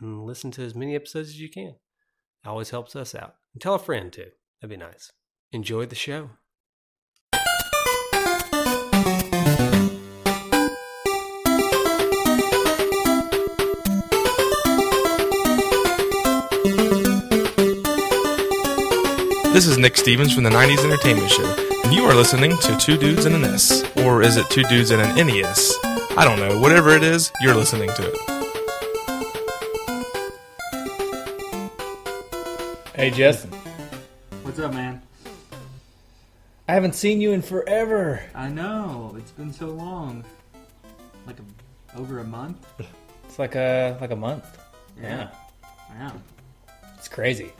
and listen to as many episodes as you can. It always helps us out. And tell a friend too. That'd be nice. Enjoy the show. This is Nick Stevens from the 90s Entertainment Show, and you are listening to Two Dudes in an S. Or is it Two Dudes in an NES? I don't know. Whatever it is, you're listening to it. Hey, Justin. What's up, man? I haven't seen you in forever. I know it's been so long, like a, over a month. It's like a like a month. Yeah, yeah. it's crazy.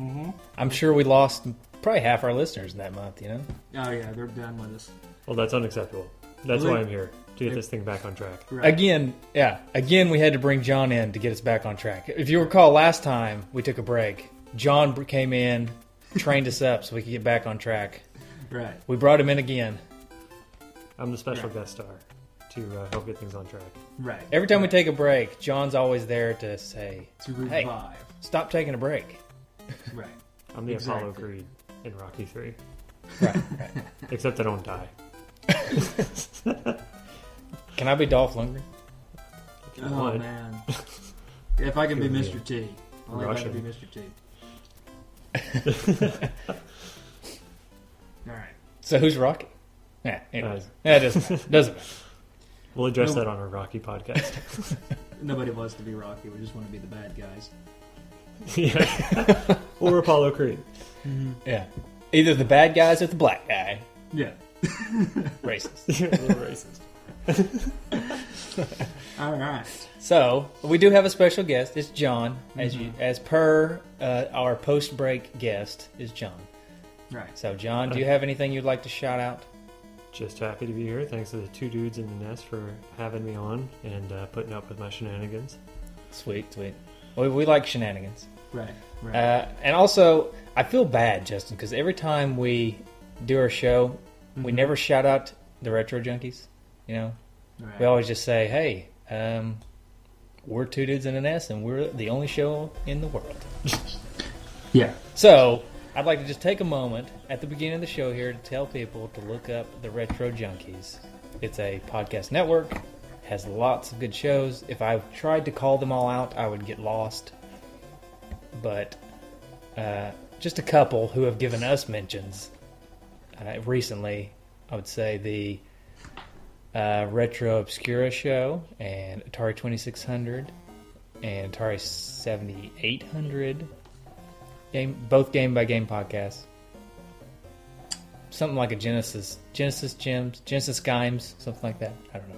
Mm-hmm. I'm sure we lost probably half our listeners in that month. You know. Oh yeah, they're done with us. Well, that's unacceptable. That's Really? why I'm here to get this thing back on track. Right. Again, yeah. Again, we had to bring John in to get us back on track. If you recall, last time we took a break, John came in, trained us up so we could get back on track. Right. We brought him in again. I'm the special Right. guest star to uh, help get things on track. Right. Every time we take a break, John's always there to say, to Hey. "Stop taking a break." Right. I'm the Apollo Creed in Rocky 3. Right. right. Except I don't die. Can I be Dolph Lundgren? Oh want. man. if I can be Could be. Mr. T, only if I can be Mr. T. All right. So who's Rocky? Yeah. Anyways, Uh, yeah, it doesn't doesn't matter. We'll address No. that on our Rocky podcast. Nobody wants to be Rocky. We just want to be the bad guys. yeah. or Apollo Creed. Yeah. Either the bad guys or the black guy. Yeah. Racist. a little racist. All right. So we do have a special guest. It's John, as Mm-hmm. as per uh, our post break guest is John. Right. So John, do you have anything you'd like to shout out? Just happy to be here. Thanks to the two dudes in the nest for having me on and uh, putting up with my shenanigans. Sweet, sweet. We, we like shenanigans. Right. Right. Uh, and also, I feel bad, Justin, because every time we do our show, Mm-hmm. we never shout out the retro junkies. You know, right. we always just say, "Hey, um, we're two dudes in an S, and we're the only show in the world." yeah. So, I'd like to just take a moment at the beginning of the show here to tell people to look up the Retro Junkies. It's a podcast network, has lots of good shows. If I tried to call them all out, I would get lost. But uh, just a couple who have given us mentions uh, recently, I would say the uh, Retro Obscura show and Atari 2600 and Atari 7800 game both game by game podcasts something like a genesis genesis gems genesis games something like that i don't know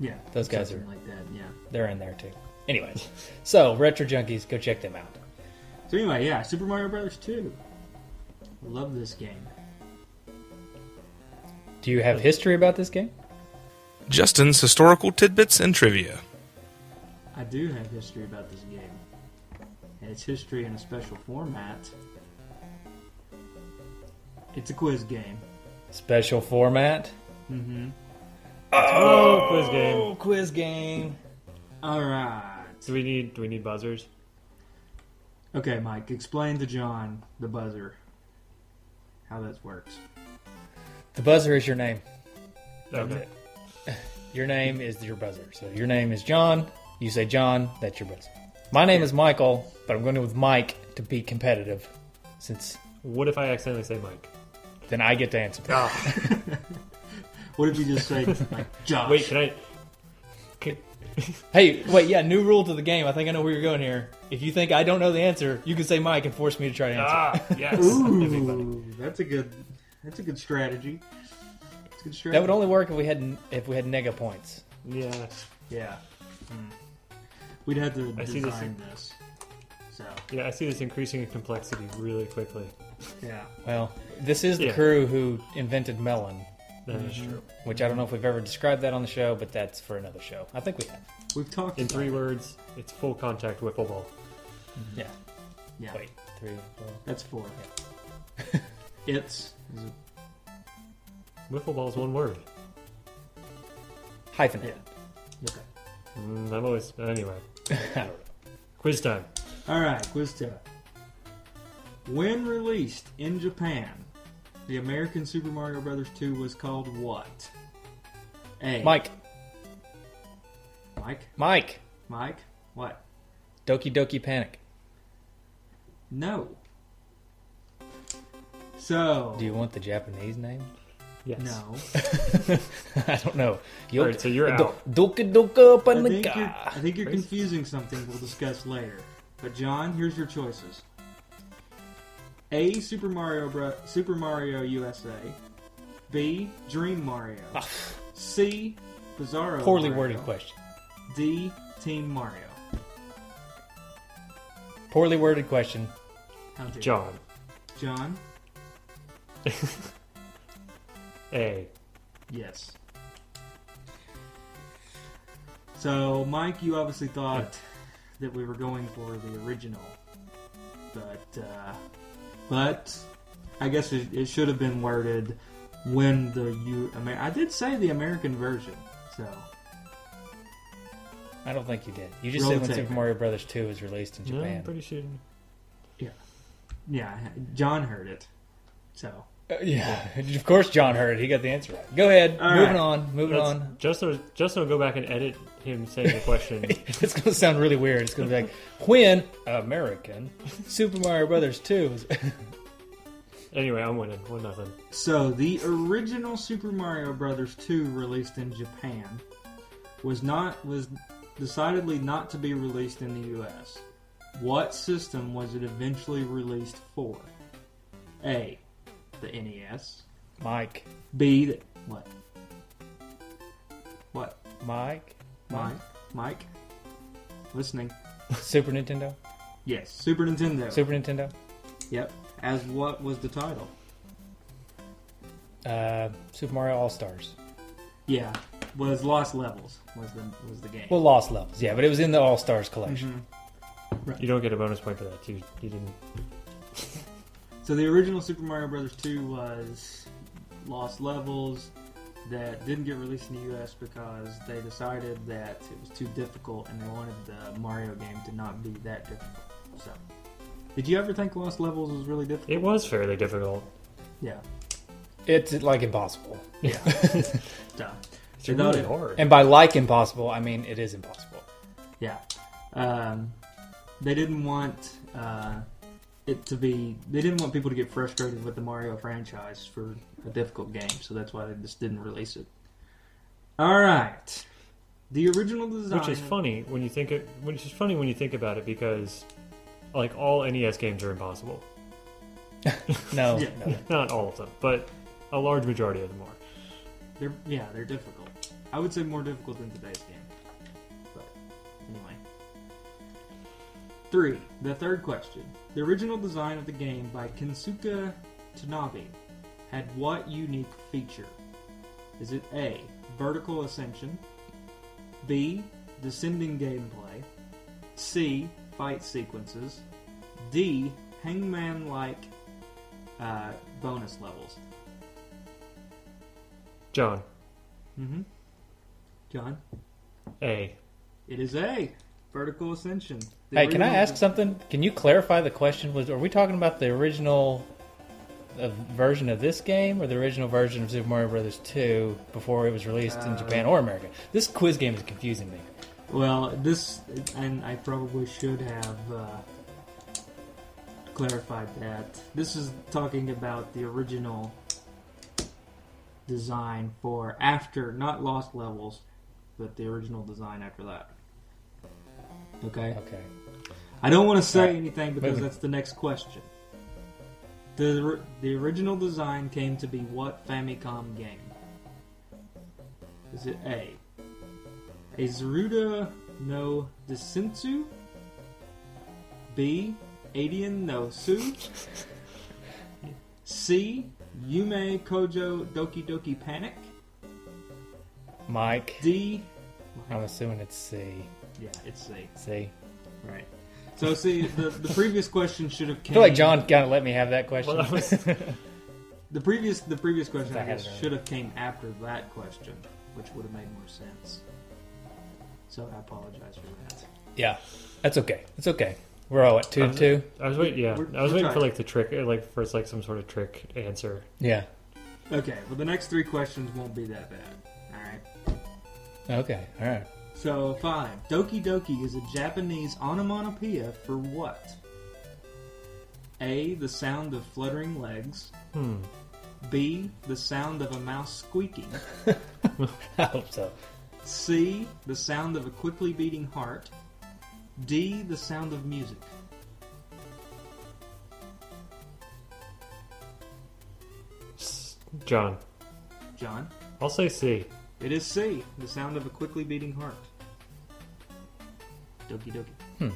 Yeah. Those guys are- like that. Yeah. they're in there too anyways so retro junkies go check them out So anyway, yeah, Super Mario Brothers 2. Love this game. do you have history about this game Justin's historical tidbits and trivia. I do have history about this game. And it's history in a special format. It's a quiz game. special format Mm-hmm. Oh, quiz game. oh quiz game Alright. Do we need do we need buzzers? Okay, Mike, explain to John the buzzer. How that works. the buzzer is your name That's Okay. it. Your name is your buzzer. So your name is John. You say John, that's your buzzer. My name is Michael, but I'm going with Mike to be competitive, since What if I accidentally say Mike? then I get to answer. What if you just say like Josh? Wait, can I? Can, Hey, wait, yeah, new rule to the game. I think I know where you're going here. If you think I don't know the answer, you can say Mike and force me to try to answer. ah, yes. That'd be funny. Ooh, that's a good. That's a good strategy. That's good strategy. That would only work if we had if we had nega points. Yeah. Yeah. Hmm. We'd have to I see this design this. So Yeah, I see this increasing in complexity really quickly. yeah. Well, this is the Yeah. crew who invented melon, That is mm-hmm. true. which I don't know if we've ever described that on the show, but that's for another show. I think we have. We've talked In about three it. words, it's full contact wiffle ball. Mm-hmm. Yeah. Yeah. Wait, three, four. That's four. it's is it- Wiffle ball is one word. Hyphenated. okay. Mm, I'm always anyway. I don't know. Quiz time. All right, quiz time. When released in Japan, the American Super Mario Brothers 2 was called what? A. Mike, Mike. Mike, Mike. What? Doki Doki Panic. No. So. Do you want the Japanese name? Yes. No. I don't know. All right, so you're out. Doka Doka I think, you're, I think you're confusing something we'll discuss later. But John, here's your choices: A. Super Mario Bro- Super Mario USA. B. Dream Mario. Ah. C. Bizarro. Poorly Mario. worded question. D. Team Mario. Poorly worded question. How dare you. John. John. A. Yes. So, Mike, you obviously thought that we were going for the original, but uh, but I guess it, it should have been worded when the you. Amer- I did say the American version, so I don't think you did. You just Roll said when tape. Super Mario Brothers 2 was released in No, Japan. I'm pretty sure. Yeah. Yeah, John heard it. So Uh, yeah, of course John heard it. He got the answer right. Go ahead. All moving right. on. Moving That's, on. Justin, Justin will go back and edit him saying the question. It's going to sound really weird. It's going to be like, when American Super Mario Brothers 2 was. anyway, I'm winning. One nothing. So the original Super Mario Brothers 2 released in Japan was not was decidedly not to be released in the US. What system was it eventually released for? A. The NES. Mike. B. The, what? What? Mike. Mike? Mike? Listening. Super Nintendo. Yes. Super Nintendo. Super Nintendo. Yep. As what was the title? Uh, Super Mario All Stars. Yeah. Was Lost Levels was the was the game. Well, Lost Levels. Yeah, but it was in the All Stars collection. You don't get a bonus point for that. You, you didn't. So the original Super Mario Brothers 2 was Lost Levels that didn't get released in the US because they decided that it was too difficult and they wanted the Mario game to not be that difficult. So, did you ever think Lost Levels was really difficult? It was fairly difficult. Yeah. It's like impossible. Yeah. so, It's They thought really it- hard. And by like impossible, I mean it is impossible. yeah. Um, they didn't want uh, it to be. They didn't want people to get frustrated with the Mario franchise for a difficult game, so that's why they just didn't release it. All right. The original design, Which is funny when you think it. Which is funny when you think about it because, like all NES games are impossible. No, Yeah. no. Not all of them, but a large majority of them are. They're yeah, they're difficult. I would say more difficult than today's game. Three. The third question. The original design of the game by Kensuke Tanabe had what unique feature? Is it A. Vertical ascension, B. Descending gameplay, C. Fight sequences, D. Hangman like uh, bonus levels? John, Mm-hmm. John? A. It is A. Vertical ascension. The Hey, can I ask something? Can you clarify the question? Was are we talking about the original uh, version of this game or the original version of Super Mario Brothers 2 before it was released in Uh, Japan or America? This quiz game is confusing me. Well, this, and I probably should have uh, clarified that. This is talking about the original design for after, not Lost Levels, but the original design after that. Okay? Okay. I don't want to say Alright. anything because Moving. that's the next question. The, the original design came to be what Famicom game? Is it A? A Zeruda no Desensu? B. Adian no Su? C. Yume Kojo Doki Doki Panic? Mike, D. I'm assuming it's C. Yeah, it's C. C. Right. So see, the, the previous question should have I feel like John kind of let me have that question. Well, that was- The previous the previous question I I had guess it earlier. should have came after that question, which would have made more sense. So I apologize for that. yeah, that's okay. It's okay. We're all at two Uh, two. I was waiting. Yeah, We're- I was we're waiting for trying. like the trick, uh, like for like some sort of trick answer. Yeah. Okay, well the next three questions won't be that bad. Alright. Okay. All right. So five. Doki Doki is a Japanese onomatopoeia for what? A. The sound of fluttering legs. Hmm. B. The sound of a mouse squeaking. I hope so. C. The sound of a quickly beating heart. D. The sound of music. John, John? I'll say C. It is C. The sound of a quickly beating heart. Doki Doki. Hmm.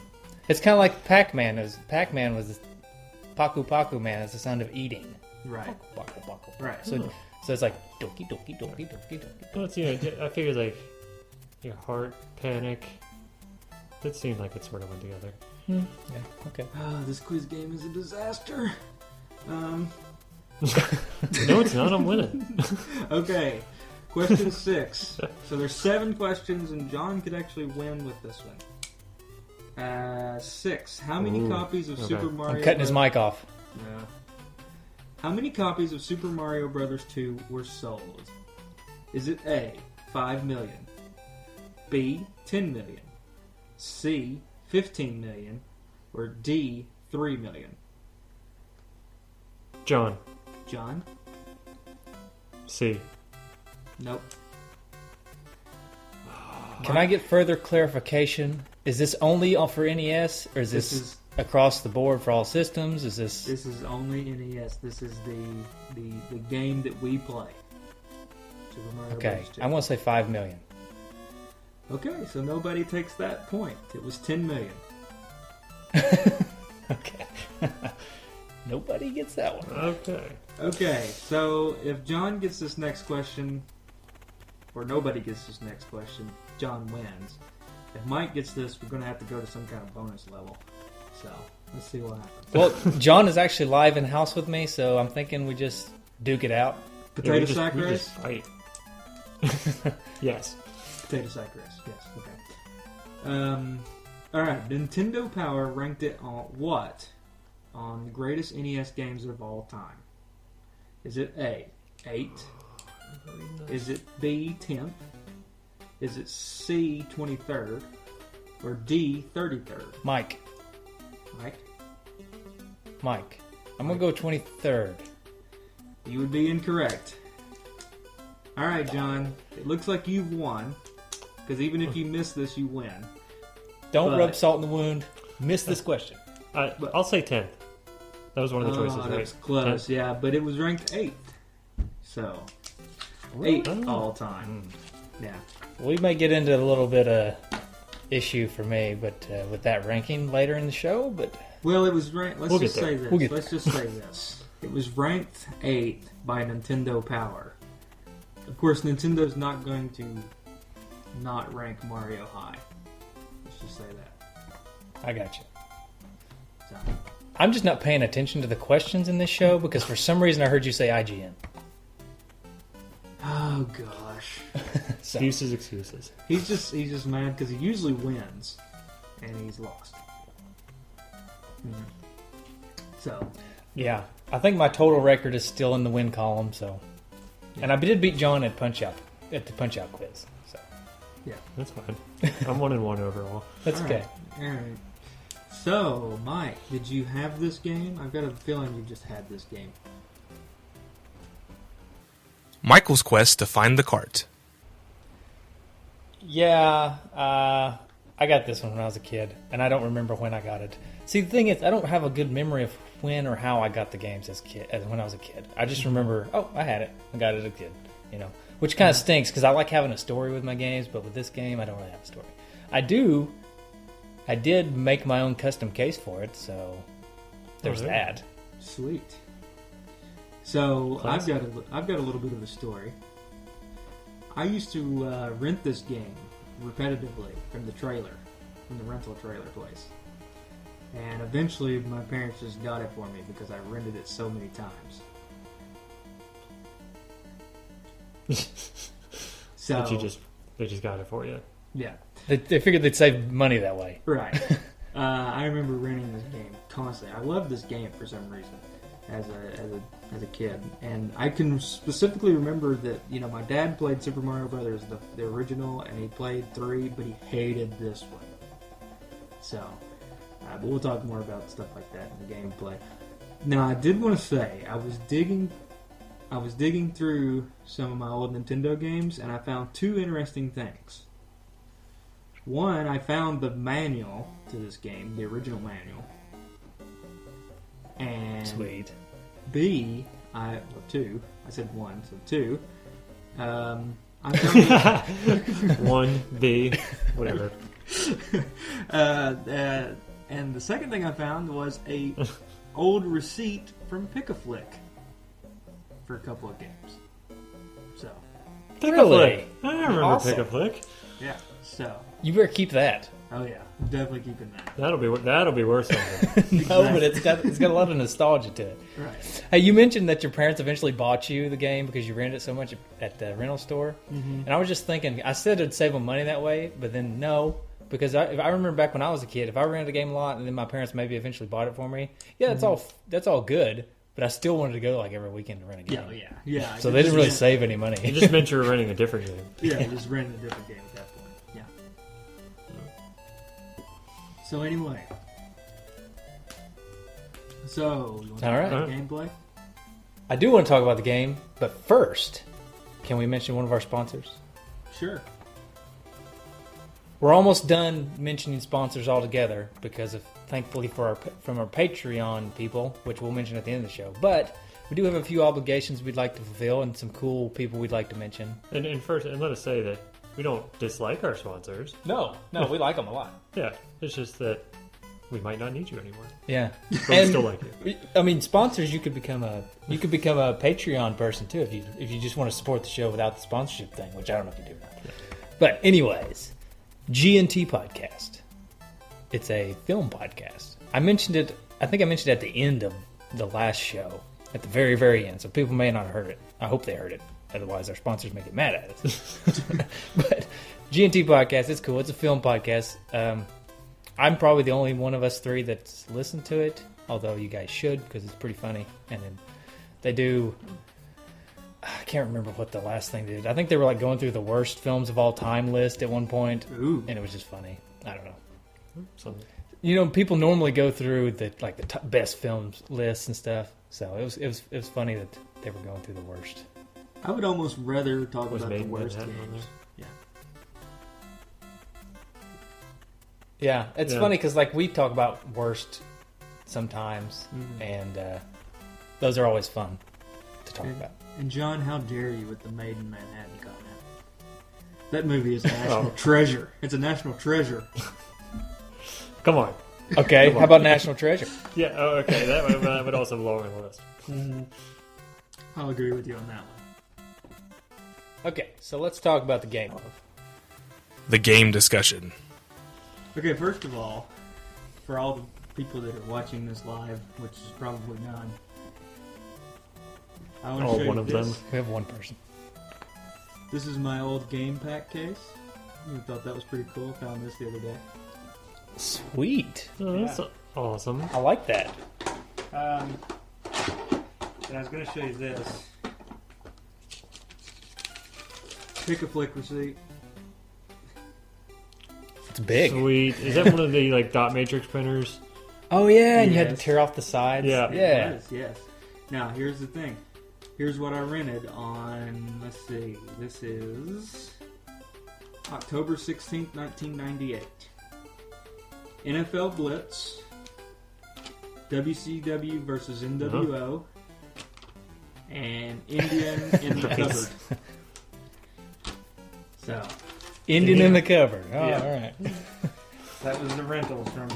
It's kind of like Pac-Man. Is Pac-Man was the, Paku Paku Man is the sound of eating. Right. Paku Paku. Right. So so it's like doki doki doki doki doki. Well, it's, you know, I figured like your heart, panic. That seemed like it sort of went together. Yeah. Okay. Ah, this quiz game is a disaster. Um, No, it's not. I'm winning. okay. Question six. So there's seven questions, and John could actually win with this one. Uh, six. How many Ooh, copies of okay. Super Mario? I'm cutting his mic off. No. How many copies of Super Mario Brothers 2 were sold? Is it A, 5 million, B, 10 million, C, 15 million, or D, 3 million? John, John? C. Nope. Can I get further clarification? Is this only for NES, or is this, This is across the board for all systems? Is this? this is only NES. This is the the, the game that we play. Super Mario okay, Brothers 2. I want to say five million. Okay, so nobody takes that point. It was 10 million. Okay. Nobody gets that one. Okay. Okay, so if John gets this next question, or nobody gets this next question, John wins. If Mike gets this, we're going to have to go to some kind of bonus level. So let's see what happens. Well, John is actually live in house with me, so I'm thinking we just duke it out. Potato Yeah, sack race? fight. yes. Potato sack race. Yes. Okay. Um. All right. Nintendo Power ranked it on what? On the greatest NES games of all time. Is it A, eight? Is it B, tenth? Is it C, twenty third? Or D, thirty third? Mike, Mike, Mike, I'm gonna go 23rd. you would be incorrect. All right, John. It looks like you've won. Because even if you hmm. miss this, you win. Don't But- rub salt in the wound. Miss this question. I, I'll say tenth. That was one of the oh, choices, oh, right? that's close, yeah, but it was ranked eighth. So, eighth Oh. all time. Yeah. We may get into a little bit of issue for me, but uh, with that ranking later in the show. But Well, it was ranked. Let's We'll just say this. We'll let's just say this. It was ranked eighth by Nintendo Power. Of course, Nintendo's not going to not rank Mario high. Let's just say that. I got you. So, I'm just not paying attention to the questions in this show because for some reason I heard you say IGN. Oh gosh, So, Excuses, excuses. he's just he's just mad because he usually wins, and he's lost. Mhm. So, yeah, I think my total record is still in the win column. So, and I did beat John at Punch Out at the Punch Out quiz. So Yeah. That's fine. I'm one and one overall. that's all okay. right, all right. So, Mike, did you have this game? I've got a feeling you just had this game. Michael's quest to find the cart. Yeah, uh, I got this one when I was a kid, and I don't remember when I got it. See, the thing is, I don't have a good memory of when or how I got the games as kid, as when I was a kid. I just remember, oh, I had it, I got it as a kid, you know, which kind of stinks because I like having a story with my games, but with this game, I don't really have a story. I do, I did make my own custom case for it, so there's Oh, yeah. that. Sweet. So I've got a, I've got a little bit of a story. I used to uh, rent this game repetitively from the trailer, from the rental trailer place, and eventually my parents just got it for me because I rented it so many times. so But you just they just got it for you. yeah, They, they figured they'd save money that way. Right. uh, I remember renting this game constantly. I loved this game for some reason as a, as a as a kid, and I can specifically remember that you know my dad played Super Mario Brothers the, the original, and he played three, but he hated this one. So, uh, but we'll talk more about stuff like that in the gameplay. Now, I did want to say I was digging. I was digging through some of my old Nintendo games, and I found two interesting things. One, I found the manual to this game, the original manual. And Sweet. B, I well, two. I said one, so two. Um, I found One B, whatever. uh, uh, and the second thing I found was a old receipt from Pick a Flick for a couple of games. So Pick a Flick. I remember Awesome. pick a flick. yeah, so You better keep that. oh yeah, definitely keeping that. That'll be that'll be worth something. No, but it's got it's got a lot of nostalgia to it. Right. Hey, you mentioned that your parents eventually bought you the game because you rented it so much at the rental store, Mm-hmm. and I was just thinking, I said it'd save them money that way, but then no, because I, if I remember back when I was a kid, if I rented a game a lot and then my parents maybe eventually bought it for me, yeah, that's all that's all good, but I still wanted to go like every weekend to rent a game. Yeah, yeah, yeah. So they didn't really meant- save any it money. just meant you were renting a different game. Yeah, just renting a different game So anyway, so you want to All talk right. about gameplay? I do want to talk about the game, but first, can we mention one of our sponsors? Sure. We're almost done mentioning sponsors altogether because of thankfully for our from our Patreon people, which we'll mention at the end of the show. But we do have a few obligations we'd like to fulfill and some cool people we'd like to mention. And, and first, and let us say that we don't dislike our sponsors. No, no, we like them a lot. Yeah, it's just that we might not need you anymore. Yeah, But we still like you. I mean, sponsors. You could become a you could become a Patreon person too if you if you just want to support the show without the sponsorship thing, which I don't know if you do or not. But anyways, G&T podcast. It's a film podcast. I mentioned it. I think I mentioned it at the end of the last show, at the very very end. So people may not have heard it. I hope they heard it. Otherwise, our sponsors may get mad at us. but G&T podcast. It's cool. It's a film podcast. Um, I'm probably the only one of us three that's listened to it, although you guys should because it's pretty funny. And then they do. I can't remember what the last thing they did. I think they were like going through the worst films of all time list at one point, Ooh. and it was just funny. I don't know. Something. You know, people normally go through the like the best films lists and stuff. So it was it was it was funny that they were going through the worst. I would almost rather talk Was about made the in worst Manhattan on games. Yeah, it's Yeah. funny because like we talk about worst sometimes, Mhm. and uh, those are always fun to talk And- about. And John, how dare you with the Maid in Manhattan comment? That movie is a national Oh. treasure. It's a national treasure. Come on. Okay, how about National Treasure? Yeah. Oh, okay. That would, that would also belong on the list. I'll agree with you on that one. Okay, so let's talk about the game. The game discussion. Okay, first of all, for all the people that are watching this live, which is probably none, I want to Oh, show one you of this. them. We have one person. This is my old game pack case. I thought that was pretty cool. Found this the other day. Sweet. Oh, that's awesome. I like that. Um, and I was going to show you this. Pick a flick receipt. It's big. Sweet. Is that one of the like dot matrix printers? Oh yeah, and you had to Yes. tear off the sides. Yeah. It yeah. was, yes. Now here's the thing. Here's what I rented on. Let's see. This is October sixteenth, nineteen ninety-eight. NFL Blitz, WCW versus NWO, and Indian in the Nice. cupboard. So Indian in the cupboard. Oh, Yeah. all right. that was the rentals from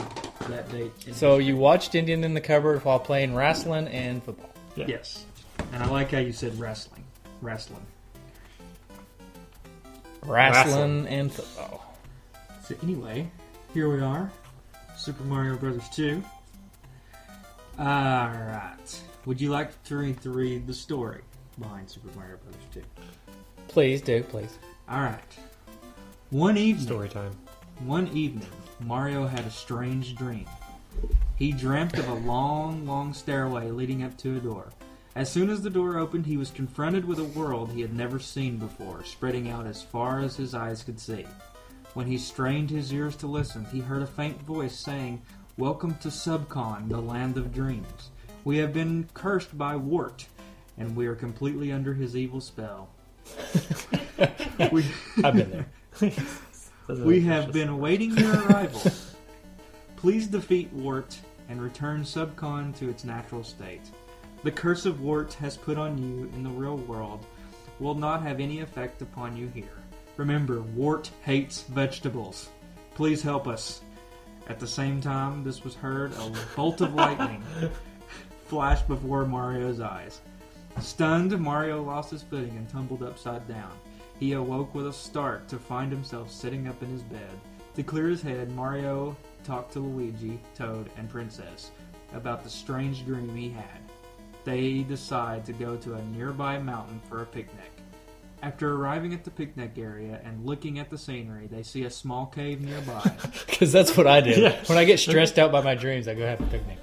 that date. So you watched Indian in the cupboard while playing wrestling and football. Yeah. yes, and I like how you said wrestling. Wrestling. Wrestling and football. So anyway, here we are, Super Mario Brothers 2. Alright. Would you like to read, to read the story behind Super Mario Brothers 2? Please do, please. Alright. One evening, Story time. one evening, Mario had a strange dream. He dreamt of a long, long stairway leading up to a door. As soon as the door opened, he was confronted with a world he had never seen before, spreading out as far as his eyes could see. When he strained his ears to listen, he heard a faint voice saying, Welcome to Subcon, the land of dreams. We have been cursed by Wart, and we are completely under his evil spell. We, I've been there. We have been awaiting your arrival. Please defeat Wart and return Subcon to its natural state. The curse of Wart has put on you in the real world will not have any effect upon you here. Remember, Wart hates vegetables. Please help us. At the same time, this was heard a bolt of lightning flashed before Mario's eyes. Stunned, Mario lost his footing and tumbled upside down. He awoke with a start to find himself sitting up in his bed. To clear his head, Mario talked to Luigi, Toad, and Princess about the strange dream he had. They decide to go to a nearby mountain for a picnic. After arriving at the picnic area and looking at the scenery, they see a small cave nearby. Because that's what I do. Yeah. When I get stressed out by my dreams, I go have a picnic.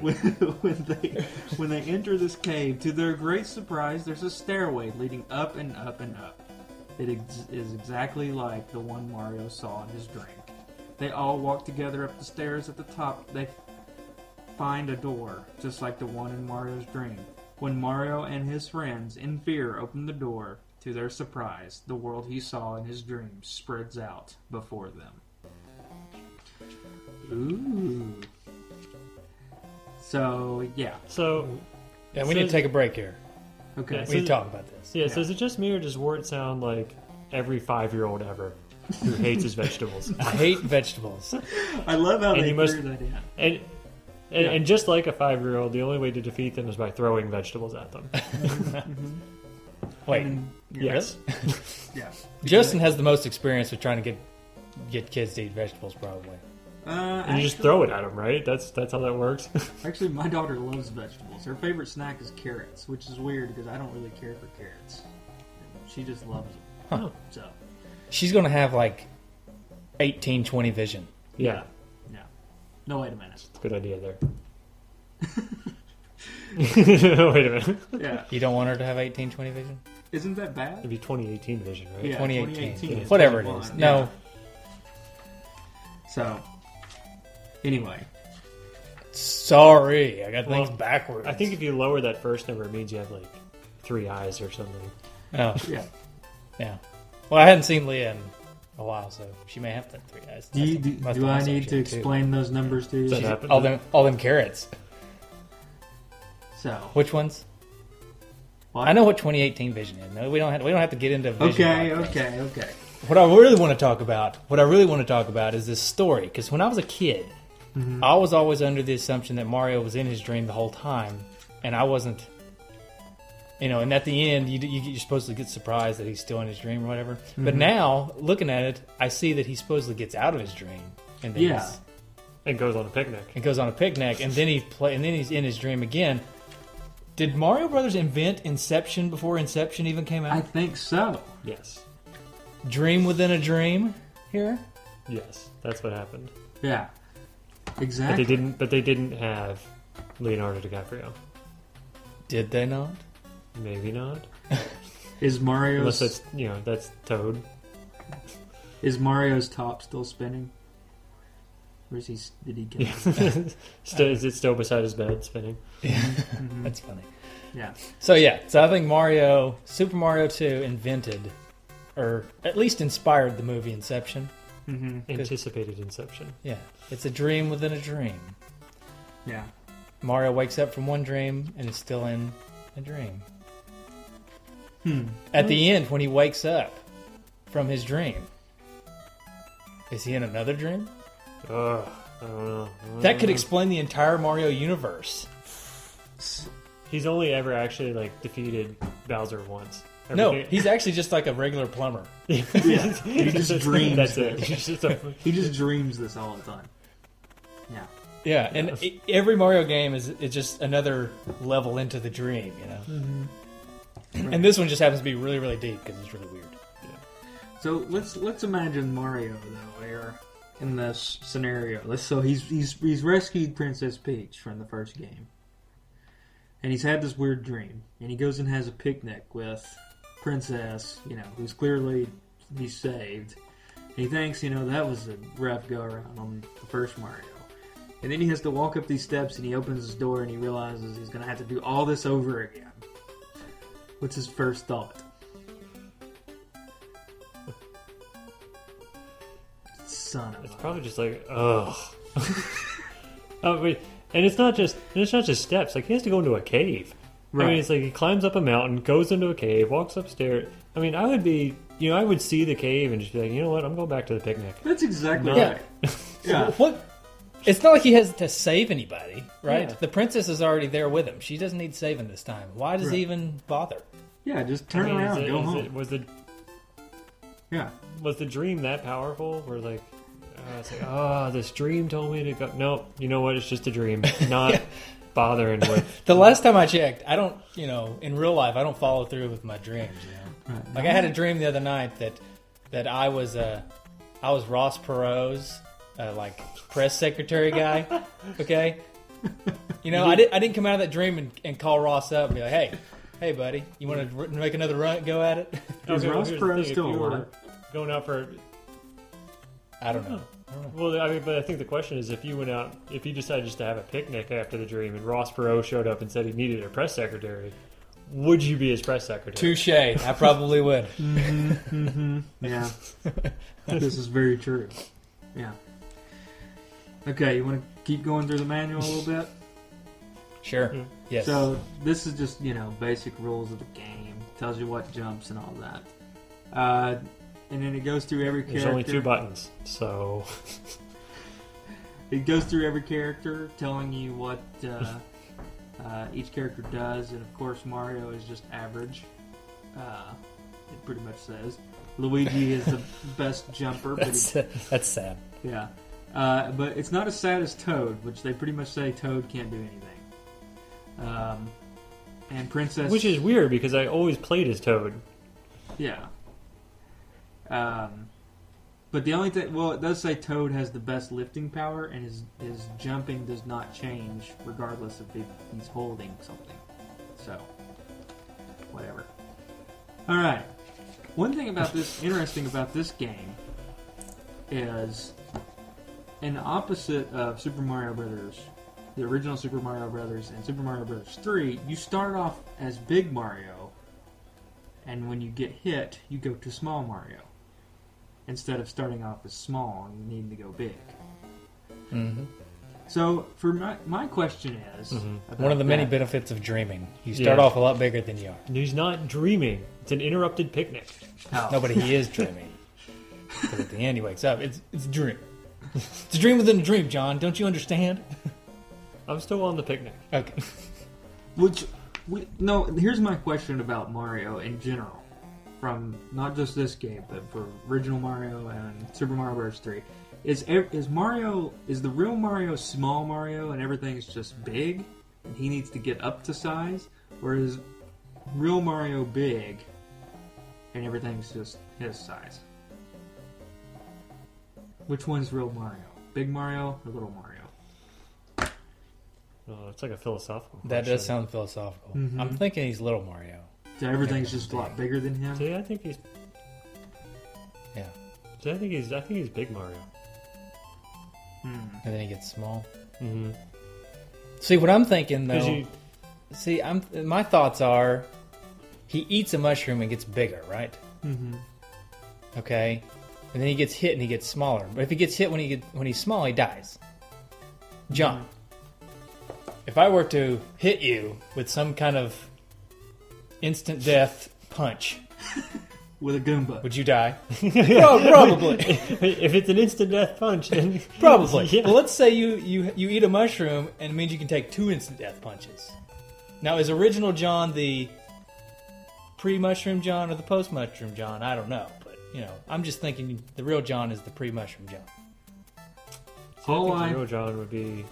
When, when they when they enter this cave, to their great surprise, there's a stairway leading up and up and up. It ex- is exactly like the one Mario saw in his dream. They all walk together up the stairs. At the top, they find a door, just like the one in Mario's dream. When Mario and his friends, in fear, open the door, to their surprise, the world he saw in his dreams spreads out before them. Ooh. So yeah. So, Yeah, we need to take a break here. Okay. Yeah, We need to talk about this. yeah, so is it just me or does Wart sound like every five year old ever who hates his vegetables? I hate vegetables. I love how And they must- threw that in. And, and, Yeah. and just like a five year old, the only way to defeat them is by throwing vegetables at them. Mm-hmm. Wait, And- Yes. Yeah. Justin has the most experience with trying to get get kids to eat vegetables, probably. Uh, And you just throw it at them, right? That's that's how that works. Actually, my daughter loves vegetables. Her favorite snack is carrots, which is weird because I don't really care for carrots. She just loves them. Huh. So, She's going to have like 18, 20 vision. yeah, yeah. No, wait a minute. good idea there. Wait a minute. Yeah. You don't want her to have 18, 20 vision? Isn't that bad? It'd be 2018 vision, right? Yeah, 2018. 2018 Whatever it 21, is. yeah. No, So, anyway. sorry. I got things backwards. I think if you lower that first number, it means you have like three eyes or something. Oh, Yeah. yeah. Well, I hadn't seen Leah in a while, so she may have that three eyes. Do, you, do, that's do I need to true, too. explain those numbers to you? Does that happen? all them all them carrots? So, Which ones? what? I know what 2018 vision is. No, we don't have we don't have to get into vision. Okay, podcasts. okay, okay. What I really want to talk about, what I really want to talk about, is this story. Because when I was a kid, Mm-hmm. I was always under the assumption that Mario was in his dream the whole time, and I wasn't. You know, and at the end, you, you, you're supposed to get surprised that he's still in his dream or whatever. But Mm-hmm. now, looking at it, I see that he supposedly gets out of his dream, and then Yeah. he's, And goes on a picnic. and goes on a picnic, and then he play, and then he's in his dream again. Did Mario Brothers invent Inception before Inception even came out? I think so. Yes. dream within a dream here. Yes. That's what happened. Yeah. But they didn't. But they didn't have Leonardo DiCaprio. Did they not? Maybe not. Unless Mario's that's you know, that's Toad. is Mario's top still spinning? Where's is he? Did he get? it? still, is it still beside his bed spinning? Mhm. That's funny. yeah. So yeah, so I think Mario, Super Mario 2 invented, or at least inspired the movie Inception. Mm-hmm. Anticipated Inception. Yeah, it's a dream within a dream. Yeah. Mario wakes up from one dream and is still in a dream. Hmm. At the end, when he wakes up from his dream, is he in another dream? Ugh, I don't know. That could explain the entire Mario universe. He's only ever actually like defeated Bowser once. No, he's actually just like a regular plumber. yeah. He just dreams That's that. it. He's just a, He just dreams this all the time. Yeah. Yeah, and e- every Mario game is, is just another level into the dream, you know. Mm-hmm. And this one just happens to be really, really deep because it's really weird. Yeah. So let's let's imagine Mario though here in this scenario. Let's so he's he's he's rescued Princess Peach from the first game, and he's had this weird dream, and he goes and has a picnic with Princess, you know, who's clearly he's saved. He thinks, you know, that was a rough go around on the first Mario. And then he has to walk up these steps, and he opens his door, and he realizes he's going to have to do all this over again. What's his first thought? Son of it's probably just like ugh. oh wait, and it's not just it's not just steps. Like he has to go into a cave. I Right. mean, it's like he climbs up a mountain, goes into a cave, walks upstairs. I mean, I would be, you know, I would see the cave and just be like, you know what, I'm going back to the picnic. That's exactly No. right. Yeah. What? It's not like he has to save anybody, right? Yeah. The princess is already there with him. She doesn't need saving this time. Why does Right. he even bother? Yeah, just I turn mean, around, it- go home. it- was the Yeah. was the dream that powerful? Where like, uh, it's like, ah, this dream told me to go. No, you know what? It's just a dream. Not bothering with. The last time I checked, I don't, you know, in real life, I don't follow through with my dreams. You know, Right. like I had a dream the other night that that I was uh, I was Ross Perot's uh, like press secretary guy. Okay, you know, I didn't I didn't come out of that dream and, and call Ross up and be like, hey, hey, buddy, you want to make another run go at it? Is Okay, Ross here's the Perot thing, still you alive? Going out for I don't know. Well, I mean, but I think the question is if you went out, if you decided just to have a picnic after the dream, and Ross Perot showed up and said he needed a press secretary, would you be his press secretary? Touche. I probably would. Yeah. this is very true. Yeah. Okay, you want to keep going through the manual a little bit? Sure. Yeah. Yes. So this is just you know basic rules of the game. Tells you what jumps and all that. Uh, and then it goes through every There's character. only two buttons, so It goes through every character, telling you what uh, uh, each character does, and of course Mario is just average. Uh, it pretty much says. Luigi is the best jumper, but that's he, that's sad. yeah. Uh, but it's not as sad as Toad, which they pretty much say Toad can't do anything. Um, and Princess, which is weird because I always played as Toad. Yeah. Um, but the only thing, well, it does say Toad has the best lifting power, and his his jumping does not change regardless if he, he's holding something. So, whatever. All right. One thing about this interesting about this game is, an opposite of Super Mario Brothers, the original Super Mario Brothers and Super Mario Brothers Three, you start off as Big Mario and when you get hit, you go to small Mario. Instead of starting off as small and needing to go big. Mm-hmm. So, for my, my question is Mhm. One of the many that. benefits of dreaming. You start Yeah. off a lot bigger than you are. And he's not dreaming; it's an interrupted picnic. Oh. No, but he is dreaming. Because at the end he wakes up. It's it's a dream. It's a dream within a dream, John. Don't you understand? I'm still on the picnic. Okay. Which, we, no, here's my question about Mario in general, from not just this game, but for original Mario and Super Mario Bros. Three. Is is Mario is the real Mario small Mario and everything's just big, and he needs to get up to size, or is real Mario big, and everything's just his size? Which one's real Mario? Big Mario or little Mario? Oh, it's like a philosophical. That does sound philosophical. Mhm. I'm thinking he's little Mario. So everything's just a lot bigger than him. See, I think he's. Yeah. See, I think he's. I think he's Big Mario. and then he gets small. Mm-hmm. See what I'm thinking though. You, See, I'm my thoughts are, he eats a mushroom and gets bigger, right? Mm-hmm. Okay, and then he gets hit and he gets smaller. But if he gets hit when he get, when he's small, he dies. John, if I were to hit you with some kind of instant death punch, With a Goomba. would you die? Pro- probably, if it's an instant death punch, then probably. Yeah. Well, let's say you you you eat a mushroom and it means you can take two instant death punches. Now, is original John the pre-mushroom John or the post-mushroom John? I don't know, but you know, I'm just thinking the real John is the pre-mushroom John. I All think I, the real John would be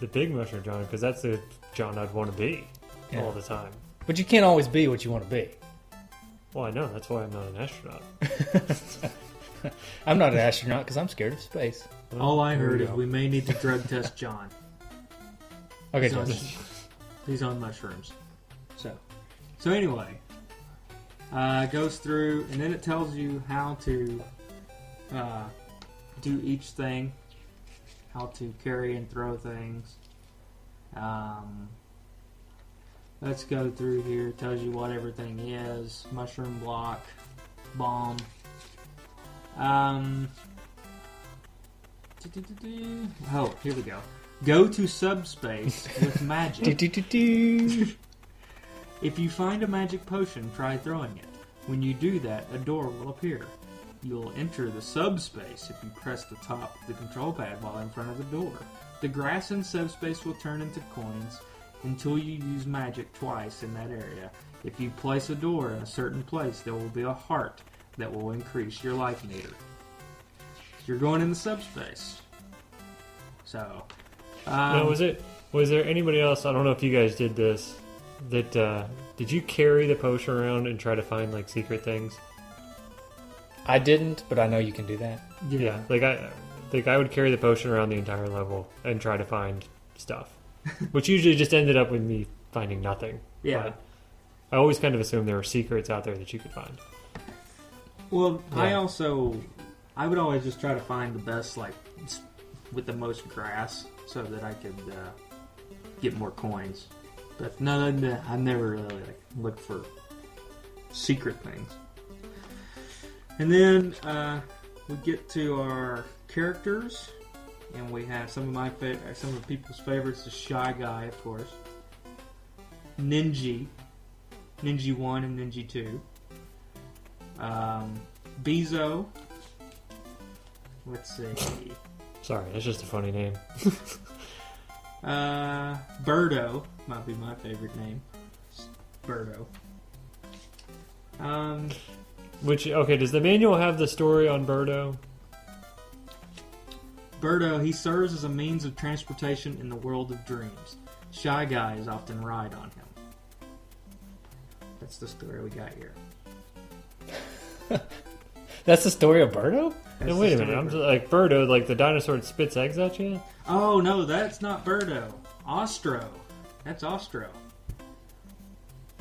the big mushroom John because that's the John I'd want to be Yeah. all the time. But you can't always be what you want to be. Well, I know that's why I'm not an astronaut. I'm not an astronaut because I'm scared of space. all I heard we is we may need to drug test John. Okay, He's on, he's on mushrooms. So, so anyway, uh, goes through and then it tells you how to uh, do each thing, how to carry and throw things. Um, let's go through here. It tells you what everything is: mushroom block, bomb. Um. Oh, here we go. Go to subspace with magic. If you find a magic potion, try throwing it. When you do that, a door will appear. You'll enter the subspace if you press the top of the control pad while in front of the door. The grass in subspace will turn into coins until you use magic twice in that area. If you place a door in a certain place, there will be a heart that will increase your life meter. You're going in the subspace. So, um, now, was it? Was there anybody else? I don't know if you guys did this. That uh, did you carry the potion around and try to find like secret things? I didn't, but I know you can do that. Yeah, like I, like I would carry the potion around the entire level and try to find stuff, which usually just ended up with me finding nothing. yeah. But I always kind of assumed there were secrets out there that you could find. Well, I also I would always just try to find the best like with the most grass so that I could uh, get more coins. But no, I never really like look for secret things. And then uh, we get to our characters, and we have some of my fa- some of people's favorites. The shy guy, of course. Ninja, Ninja One and Ninja Two. Um, Beezo. Let's see. Sorry, that's just a funny name. Uh, Birdo might be my favorite name. Birdo. Um, Which okay, does the manual have the story on Birdo? Birdo, he serves as a means of transportation in the world of dreams. Shy guys often ride on him. That's the story we got here. That's the story of Birdo? No, wait a minute. I'm just, like Birdo, like the dinosaur that spits eggs at you. Oh no, that's not Birdo. Ostro. That's Ostro.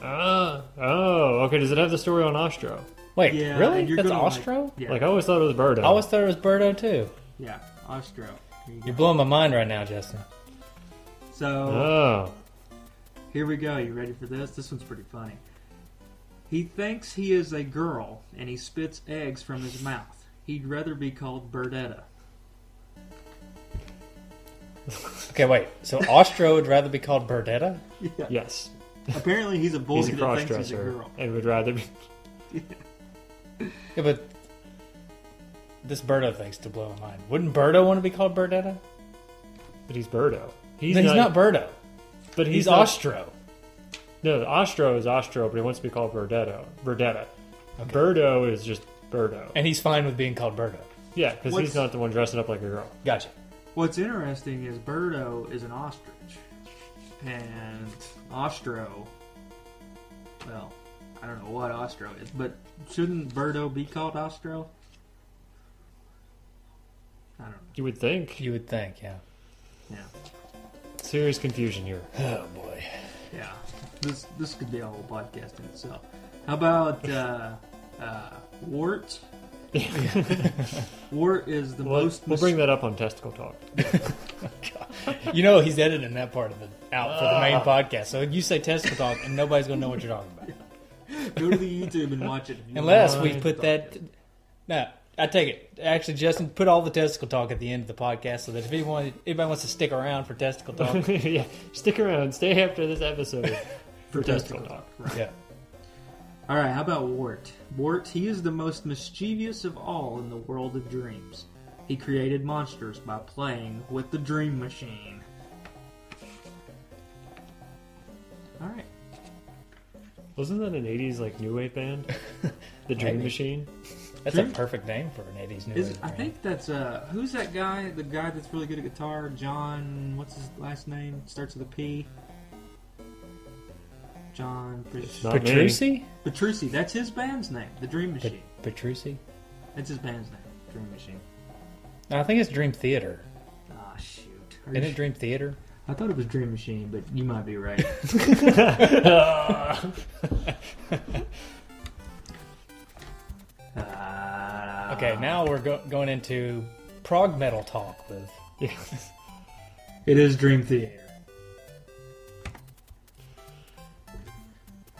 Ah, oh, okay. Does it have the story on Ostro? Wait, Yeah, really? That's gonna like- Ostro? Yeah, Like I always thought it was Birdo. I always thought it was Birdo too. yeah, Ostro. Here you go. You're blowing my mind right now, Justin. So Oh, Here we go. You ready for this? This one's pretty funny. He thinks he is a girl and he spits eggs from his mouth. He'd rather be called Birdetta. Okay, wait. So Ostro would rather be called Birdetta? yes. Apparently, he's a boy He's a that cross thinks he's a dresser girl. and would rather be. Yeah, but this Birdo thing's to blow my mind. Wouldn't Birdo want to be called Birdetta? But he's Birdo. He's, No, he's not, Birdo. But He's, he's, not- Ostro. No, Ostro is Ostro, but he wants to be called Birdetto. Birdetta. Birdo is just Birdo. And he's fine with being called Birdo. Yeah, because he's not the one dressing up like a girl. Gotcha. What's interesting is Birdo is an ostrich. And Ostro, well, I don't know what Ostro is, but shouldn't Birdo be called Ostro? I don't know. You would think. You would think, yeah. Yeah. Serious confusion here. Oh boy. Yeah, this this could be a whole podcast in itself. How about uh, uh, Wart Wart is the We'll, most. we'll bring that up on Testicle Talk. You know he's editing that part of it out for the main podcast. So you say testicle talk, and nobody's gonna know what you're talking about. Go to the YouTube and watch it. Unless we put that. No, I take it. Actually, Justin, put all the testicle talk at the end of the podcast, so that if anyone, anybody wants to stick around for testicle talk, yeah, stick around. Stay after this episode for Testicle Talk. Right. yeah. All right. How about Wart? Wart. He is the most mischievous of all in the world of dreams. He created monsters by playing with the Dream Machine. All right. Wasn't that an '80s like new wave band, the Dream Machine? That's Dream- a perfect name for an '80s new Is wave I band. think that's uh who's that guy? The guy that's really good at guitar, John. What's his last name? Starts with a P. John Pris- Not. Petrucci. Petrucci. That's his band's name. The Dream Pet- Machine. Petrucci. That's his band's name. Dream Machine. No, I think it's Dream Theater. Ah shoot. Are you Isn't it sh- Dream Theater? I thought it was Dream Machine, but you might be right. Ah. Okay, now we're go- going into prog metal talk with. Yes. it is Dream Theater.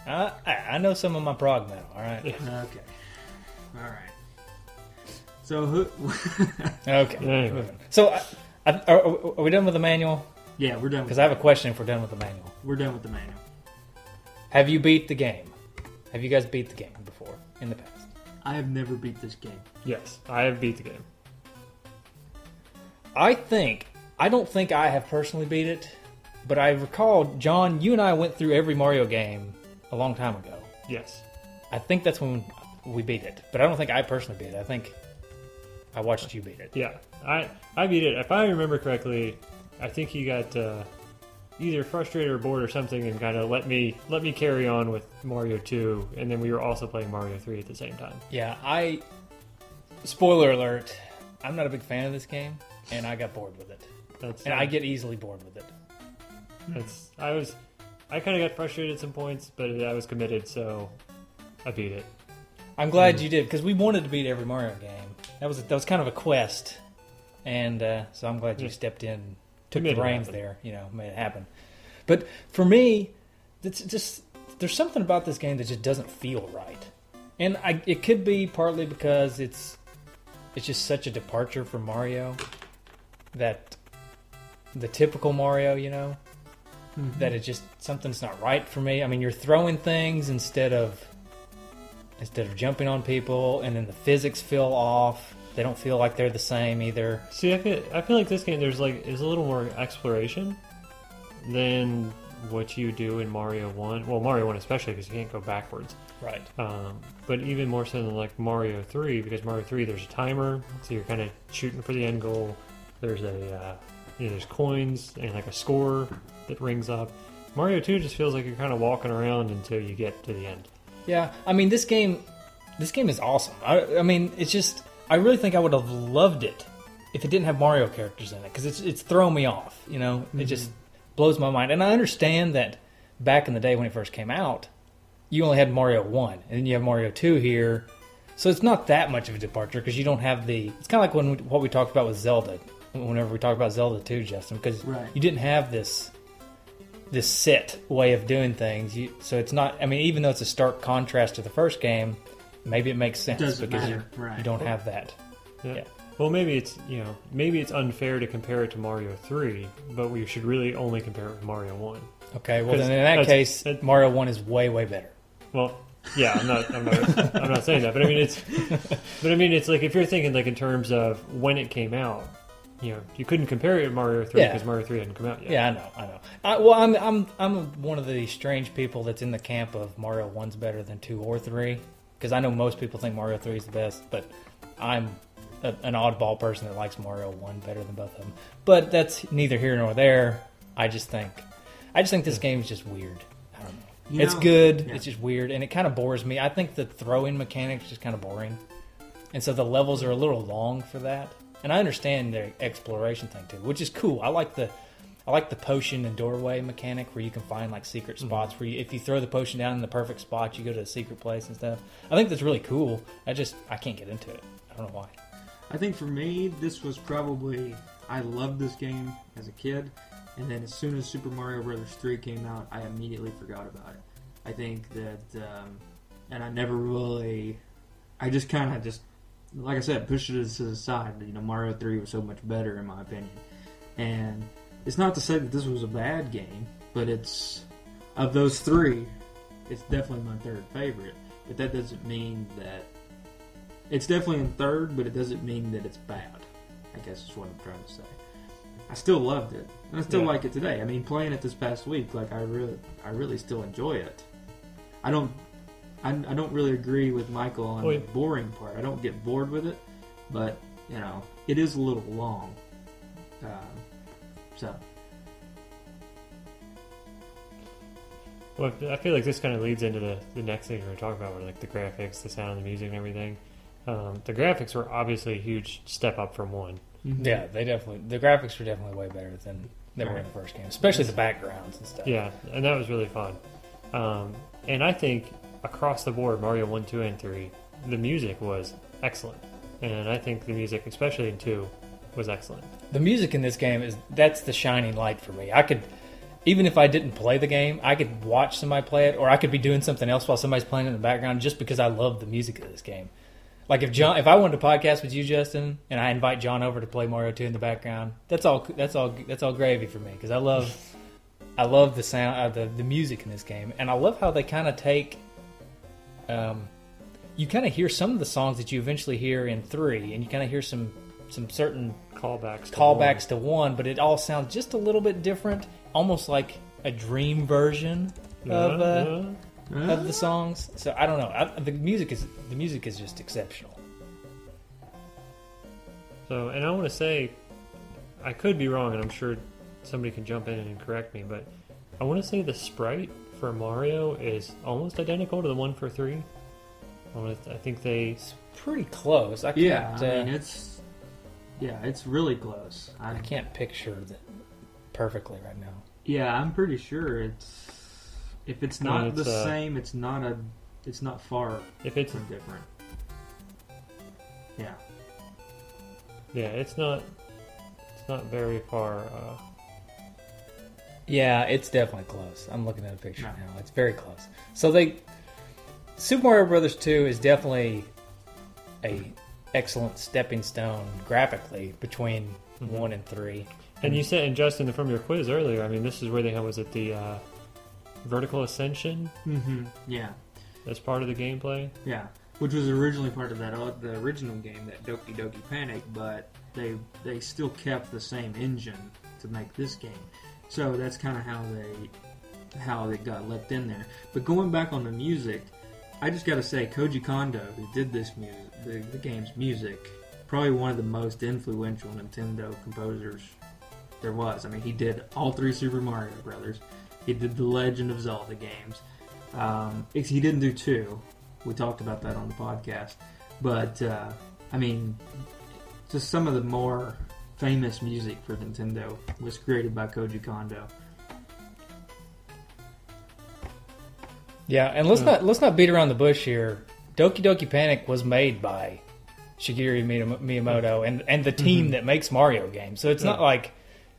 I, I I know some of my prog metal. All right. Okay. All right. So who? Okay. Anyway. moving. So, I, I, are, are we done with the manual? yeah, we're done. With, Because I have a question. If we're done with the manual, we're done with the manual. have you beat the game? Have you guys beat the game before in the past? I have never beat this game. Yes, I have beat the game. I think I don't think I have personally beat it, but I recall John, you and I went through every Mario game a long time ago. Yes. I think that's when we beat it, but I don't think I personally beat it. I think I watched you beat it. Yeah, I I beat it. If I remember correctly, I think he got uh, either frustrated or bored or something, and kind of let me let me carry on with Mario Two, and then we were also playing Mario Three at the same time. Yeah, I. Spoiler alert: I'm not a big fan of this game, and I got bored with it, That's and I get easily bored with it. that's I was I kind of got frustrated at some points, but I was committed, so I beat it. I'm glad you did because we wanted to beat every Mario game. That was that was kind of a quest, and uh, so I'm glad you Yeah. stepped in, took the reins there. You know, made it happen. But for me, it's just there's something about this game that just doesn't feel right, and I, it could be partly because it's it's just such a departure from Mario that the typical Mario, you know, that it just something's not right for me. I mean, you're throwing things instead of instead of jumping on people, and then the physics feel off. They don't feel like they're the same either. See, I feel I feel like this game there's like is a little more exploration than what you do in Mario One. Well, Mario One especially because you can't go backwards. Right. Um, but even more so than like Mario 3, because Mario 3 there's a timer, so you're kind of shooting for the end goal. There's a uh, you know, there's coins and like a score that rings up. Mario 2 just feels like you're kind of walking around until you get to the end. Yeah. I mean, this game, this game is awesome. I, I mean, it's just. I really think I would have loved it if it didn't have Mario characters in it because it's it's thrown me off. You know, it mm-hmm. just blows my mind. And I understand that back in the day when it first came out, you only had Mario One, and then you have Mario Two here. So it's not that much of a departure because you don't have the. It's kind of like when what we talked about with Zelda. Whenever we talked about Zelda 2, Justin, because Right. you didn't have this this set way of doing things. You, so it's not. I mean, even though it's a stark contrast to the first game, maybe it makes sense Doesn't because matter, you right. you don't have that. Yeah. Yeah. Well, maybe it's you know maybe it's unfair to compare it to Mario 3, but we should really only compare it with Mario 1. Okay, Well, then in that case, that- Mario One is way way better. Well, yeah, I'm not, I'm not, I'm not saying that, but I mean it's, but I mean it's like if you're thinking like in terms of when it came out, you know, you couldn't compare it to Mario 3 Yeah. because Mario 3 hadn't come out yet. Yeah, I know, I know. I, well, I'm I'm I'm one of the strange people that's in the camp of Mario One's better than two or three because I know most people think Mario Three is the best, but I'm a, an oddball person that likes Mario One better than both of them. But that's neither here nor there. I just think, I just think this game is just weird. I don't know. You it's know- good. yeah. It's just weird, and it kind of bores me. I think the throwing mechanics just kind of boring, and so the levels are a little long for that. And I understand the exploration thing too, which is cool. I like the, I like the potion and doorway mechanic where you can find like secret spots where you, if you throw the potion down in the perfect spot, you go to a secret place and stuff. I think that's really cool. I just I can't get into it. I don't know why. I think for me, this was probably I loved this game as a kid, and then as soon as Super Mario Brothers 3 came out, I immediately forgot about it. I think that, um, and I never really, I just kind of just, like I said, pushed it to the side. You know, Mario 3 was so much better in my opinion, and it's not to say that this was a bad game, but it's of those three, it's definitely my third favorite. But that doesn't mean that it's definitely in third, but it doesn't mean that it's bad. I guess is what I'm trying to say. I still loved it, and I still Yeah. like it today. I mean, playing it this past week, like I really, I really still enjoy it. I don't, I, I don't really agree with Michael on the boring part. I don't get bored with it, but you know, it is a little long. Um, so Well, I feel like this kind of leads into the, the next thing we're going to talk about, where like the graphics, the sound, the music, and everything. Um, the graphics were obviously a huge step up from one. Yeah, they definitely the graphics were definitely way better than they were in the first game, especially the backgrounds and stuff. Yeah, and that was really fun. Um, and I think across the board, Mario 1, 2, and 3, the music was excellent. And I think the music, especially in 2, was excellent. The music in this game is that's the shining light for me. I could even if I didn't play the game, I could watch somebody play it or I could be doing something else while somebody's playing in the background just because I love the music of this game. Like if John if I wanted to podcast with you Justin and I invite John over to play Mario 2 in the background, that's all that's all that's all gravy for me because I love I love the sound uh, the the music in this game and I love how they kind of take um you kind of hear some of the songs that you eventually hear in 3 and you kind of hear some some certain Callbacks. To callbacks to one, but it all sounds just a little bit different, almost like a dream version of uh, Uh, uh, of the songs. So I don't know. I, the music is the music is just exceptional. So, and I want to say, I could be wrong, and I'm sure somebody can jump in and correct me, but I want to say the sprite for Mario is almost identical to the one for 3. I, wanna, I think they. It's pretty close. I can't. yeah, I uh, mean it's yeah, it's really close. I, I can't picture that perfectly right now. Yeah, I'm pretty sure it's if it's I mean, not it's, the uh, same, it's not a it's not far If it's. from different. Yeah. Yeah, it's not. It's not very far. Uh, Yeah, it's definitely close. I'm looking at a picture No. now. It's very close. So they Super Mario Brothers 2 is definitely a excellent stepping stone graphically between Mhm. 1 and 3. and you said, and Justin, from your quiz earlier, I mean, this is where they had, was it the uh, vertical ascension Mm-hmm. Yeah. as part of the gameplay? Yeah. Which was originally part of that o- the original game, that Doki Doki Panic, but they they still kept the same engine to make this game. So that's kind of how they how they got left in there. But going back on the music, I just got to say Koji Kondo, who did this music, the, the game's music, probably one of the most influential Nintendo composers there was. I mean, he did all three Super Mario Brothers. He did the Legend of Zelda games. Um, he didn't do two. We talked about that on the podcast. But uh, I mean, just some of the more famous music for Nintendo was created by Koji Kondo. Yeah, and let's Hmm. not let's not beat around the bush here. Doki Doki Panic was made by Shigeru Miyamoto and and the team that makes Mario games. So it's not Mm-hmm. Like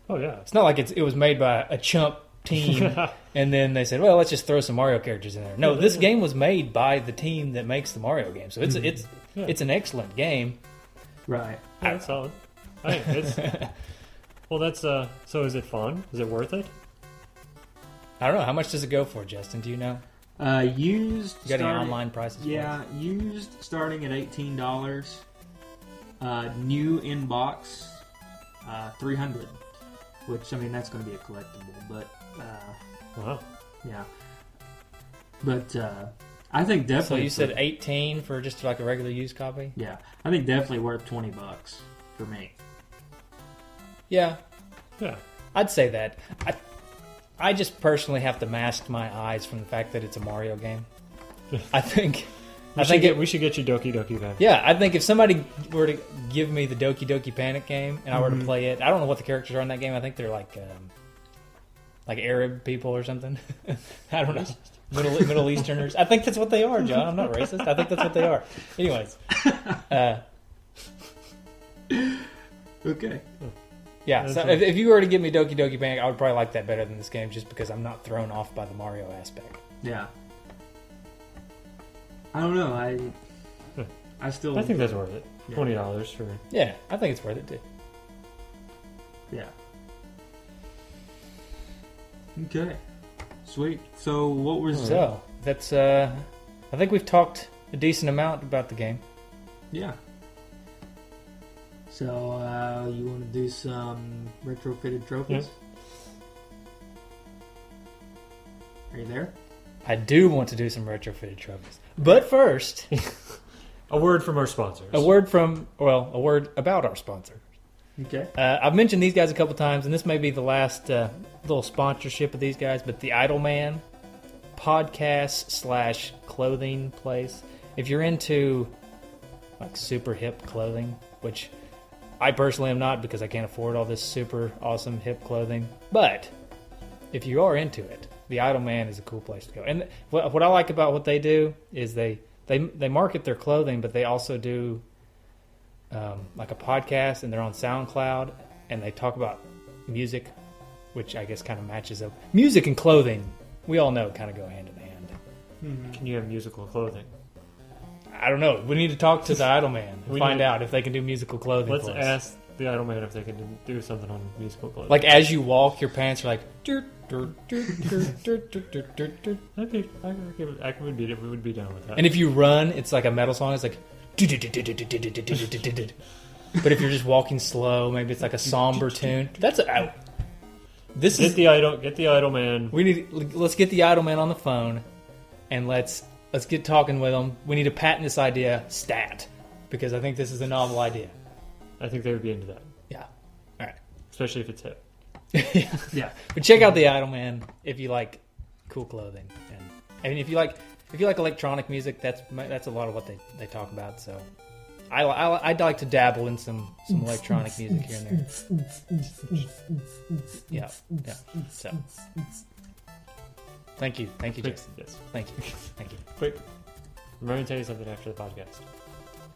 Oh, yeah. it's not like it's, it was made by a chump team and then they said, "Well, let's just throw some Mario characters in there." No, Yeah, this yeah. game was made by the team that makes the Mario game. So it's it's Mm-hmm. Yeah. it's an excellent game. Right. Yeah, that's solid. Hey, it's, well, that's uh. So, is it fun? Is it worth it? I don't know how much does it go for, Justin? Do you know? Uh, used. You got any online prices? for it? Yeah, used starting at eighteen dollars. Uh, new in box, uh, three hundred. Which I mean, that's going to be a collectible, but uh, Wow. yeah. But uh, I think definitely. So you said for- 18 for just like a regular used copy? Yeah, I think definitely worth twenty bucks for me. Yeah, Yeah. I'd say that. I, I just personally have to mask my eyes from the fact that it's a Mario game. I think. We I think get, it, we should get you Doki Doki then. Yeah, I think if somebody were to give me the Doki Doki Panic game and I were to Mhm. play it, I don't know what the characters are in that game. I think they're like um, like Arab people or something. I don't know. Middle Middle Easterners. I think that's what they are, John. I'm not racist. I think that's what they are. Anyways, uh, Okay. Yeah. So if, if you were to give me Doki Doki Panic, I would probably like that better than this game, just because I'm not thrown off by the Mario aspect. Yeah. I don't know. I I still I think that's worth it. Yeah. Twenty dollars for Yeah, I think it's worth it too. yeah. Okay. Sweet. So what was So that's. uh I think we've talked a decent amount about the game. yeah. So uh, you want to do some retrofitted trophies? Are you there? I do want to do some retrofitted trophies, but first, a word from our sponsors. a word from well, a word about our sponsor. Okay. Uh, I've mentioned these guys a couple times, and this may be the last uh, little sponsorship of these guys, but the Idle Man podcast slash clothing place. If you're into like super hip clothing, which I personally am not because I can't afford all this super awesome hip clothing, but if you are into it, the Idle Man is a cool place to go. And what, what I like about what they do is they they they market their clothing, but they also do um, like a podcast, and they're on SoundCloud, and they talk about music, which I guess kind of matches up. Music and clothing, we all know, kind of go hand in hand. Can you have musical clothing? I don't know. We need to talk to the Idle Man and We find need- out if they can do musical clothing. Let's for us. ask the Idle Man if they can do something on musical clothing. Like as you walk, your pants are like. "Dur, dur, dur, dur, dur, dur, dur, dur, dur." That'd be, I, could- I would be, we would be down with that. And if you run, it's like a metal song. It's like. "Du, du, du, du, du, du, du, du, du, du, du, du, du." But if you're just walking slow, maybe it's like a somber tune. That's a. I- This get is the idle, get the Idle Man. We need let's get the idle man on the phone, and let's let's get talking with them. We need to patent this idea stat because I think this is a novel idea. I think they would be into that, Yeah. All right. especially if it's hip. Yeah. Yeah. But check out the idle man if you like cool clothing, and I mean if you like if you like electronic music, that's that's a lot of what they, they talk about. So. I, I, I'd like to dabble in some, some electronic music here and there. Yeah, yeah. So, thank you, thank you, Quick, Jason. yes. Thank you, thank you. Quick, I'm going to tell you something after the podcast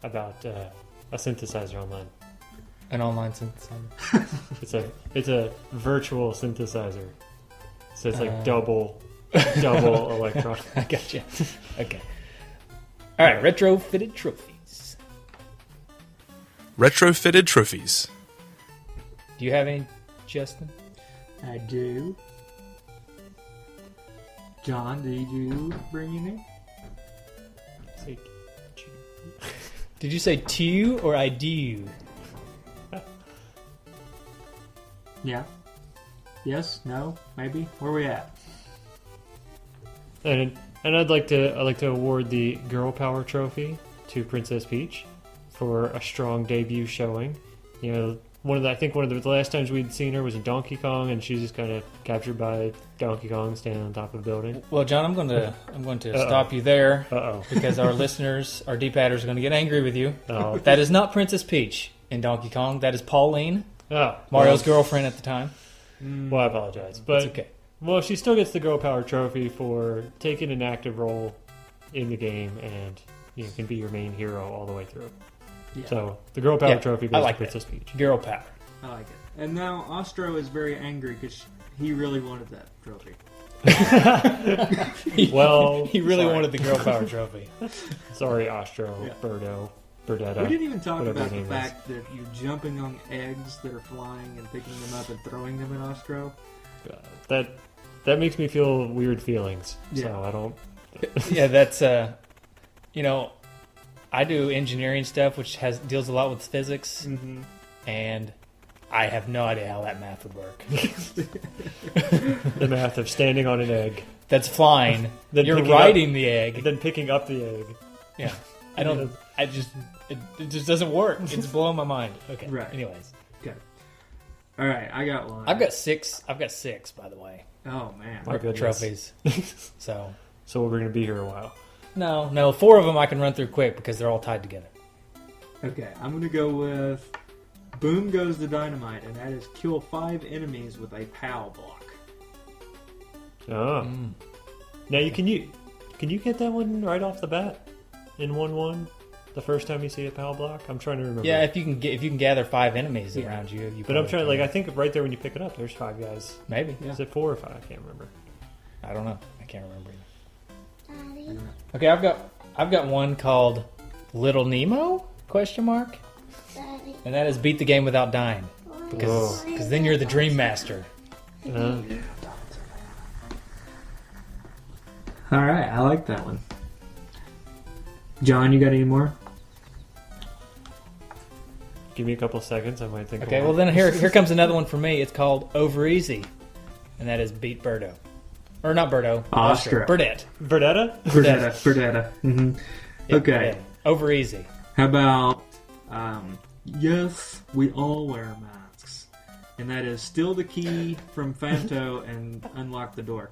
about uh, a synthesizer online. An online synthesizer. It's a it's a virtual synthesizer, so it's like Uh. double double electronic. I gotcha. Okay. All right, retrofitted trophies. Retrofitted trophies. Do you have any, Justin? I do. John, did you bring any? It's like, Did you say to or I do? Yeah. Yes? No? Maybe? Where we at? and and I'd like to I'd like to award the Girl Power Trophy to Princess Peach for a strong debut showing. You know, one of the I think one of the, the last times we'd seen her was in Donkey Kong, and she's just kind of captured by Donkey Kong standing on top of a building. Well, John, I'm going to I'm going to Uh-oh. stop you there Uh oh. because our listeners, our D-padders, are going to get angry with you. Oh. That is not Princess Peach in Donkey Kong. That is Pauline, Oh, Mario's girlfriend at the time. Well, I apologize, but It's okay. well, she still gets the Girl Power Trophy for taking an active role in the game, and you know, can be your main hero all the way through. Yeah. So the Girl Power Yeah, Trophy I goes like to that. Princess Peach. Girl power. I like it. And now Ostro is very angry because he really wanted that trophy. Well, He really sorry. wanted the girl power trophy. Sorry, Ostro, Yeah. Birdo, Birdetta. we didn't even talk whatever about your the name is. fact that you're jumping on eggs that are flying and picking them up and throwing them at Ostro. Uh, that that makes me feel weird feelings. Yeah. So I don't. yeah, that's uh, you know, I do engineering stuff, which has deals a lot with physics, Mm-hmm. and I have no idea how that math would work. The math of standing on an egg, That's flying. Then You're picking up- riding the egg. then picking up the egg. Yeah, I don't. I just it, it just doesn't work. It's blowing my mind. Okay. Right. Anyways, Okay. All right, I got one. I've got six. I've got six, by the way, Oh man. My goodness. trophies. so So we're going to be here a while. No, no, four of them I can run through quick because they're all tied together. Okay, I'm gonna go with Boom Goes the Dynamite, and that is kill five enemies with a POW block. Oh. Mm. Now you can you can you get that one right off the bat in one one? The first time you see a POW block, I'm trying to remember. Yeah, if you can get if you can gather five enemies Yeah. around you, you but I'm probably trying. Like. I think right there when you pick it up, there's five guys. maybe Yeah. Is it four or five? I can't remember. I don't know. I can't remember. Either. Okay, I've got I've got one called Little Nemo question mark, and that is beat the game without dying because because then you're the dream master. Uh, All right, I like that one. John, you got any more? give me a couple seconds. I might think. Okay, one. well then here here comes another one for me. It's called Over Easy, and that is beat Birdo, or not Birdo, Oscar. Burdette. Verdetta. Verdetta. Verdetta. hmm Yeah, Okay. yeah. Over Easy. How about, um, yes, we all wear masks. And that is still the key from Phanto and unlock the door.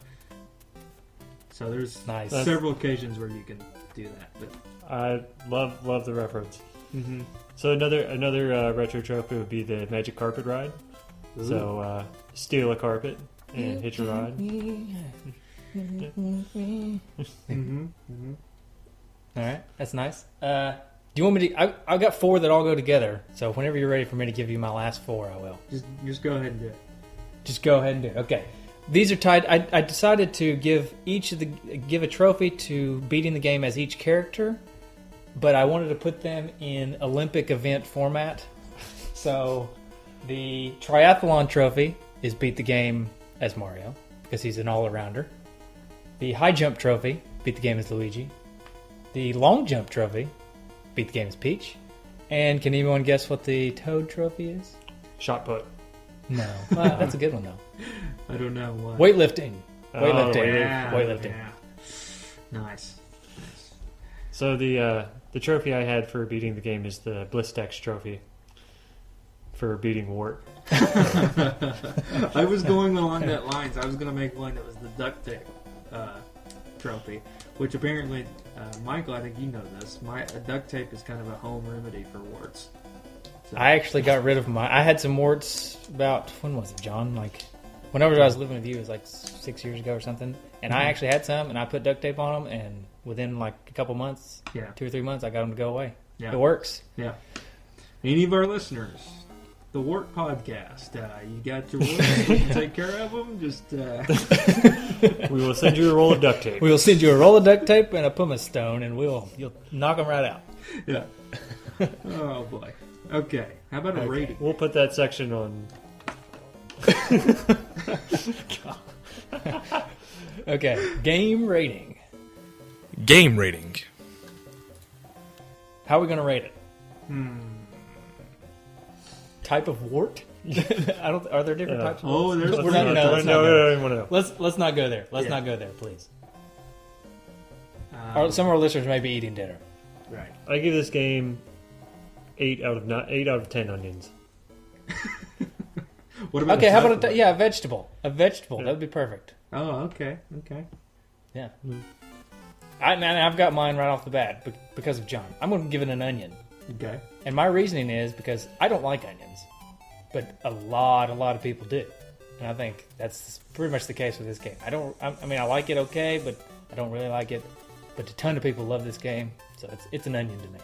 So there's Nice. several occasions where you can do that. But I love love the reference. mm-hmm. So another another uh, retro trophy would be the magic carpet ride. So uh, steal a carpet and hitch a ride. Mm-hmm. Mm-hmm. All right, that's nice. Uh, do you want me to? I, I've got four that all go together. So whenever you're ready for me to give you my last four, I will. Just, just go ahead and do it. Just go ahead and do it. Okay. These are tied. I, I decided to give each of the give a trophy to beating the game as each character, but I wanted to put them in Olympic event format. So, the triathlon trophy is beat the game as Mario because he's an all-arounder. The high jump trophy beat the game as Luigi. The long jump trophy beat the game as Peach. And can anyone guess what the Toad trophy is? Shot put. No, Well, that's a good one though. I don't know what. Weightlifting. Oh, Weightlifting. weightlifting. Yeah, Weightlifting. yeah. Nice. So the uh, the trophy I had for beating the game is the Blistex trophy for beating Wart. I was going along that lines. I was going to make one that was the duct tape uh, trophy, which apparently, uh, Michael, I think you know this. My duct tape is kind of a home remedy for warts. So, I actually got rid of my. I had some warts about when was it, John? Like whenever I was living with you, it was like six years ago or something. And I actually had some, and I put duct tape on them, and within like a couple months, yeah, two or three months, I got them to go away. yeah, It works. yeah. Any of our listeners, the Wart Podcast, uh, you got your warts, you can take care of them. Just uh, We will send you a roll of duct tape. We'll send you a roll of duct tape and a pumice stone, and we'll you'll knock them right out. yeah. Oh boy. Okay. How about a Okay. rating? We'll put that section on. Okay, game rating. Game rating. How are we going to rate it? Hmm. Type of wart? I don't. Are there different Yeah. types? Of Oh, there's We're not- three. no, no, let's no, not no. Let's let's not go there. Let's Yeah. not go there, please. Um, Or some of our listeners may be eating dinner. right. I give this game eight out of not eight out of ten onions. What about Okay, how about a yeah, a vegetable? A vegetable that would be perfect. Oh, okay, okay. Yeah. I man, I've got mine right off the bat be- because of John. I'm going to give it an onion, Okay. and my reasoning is because I don't like onions, but a lot, a lot of people do, and I think that's pretty much the case with this game. I don't. I, I mean, I like it okay, but I don't really like it. But a ton of people love this game, so it's it's an onion to me.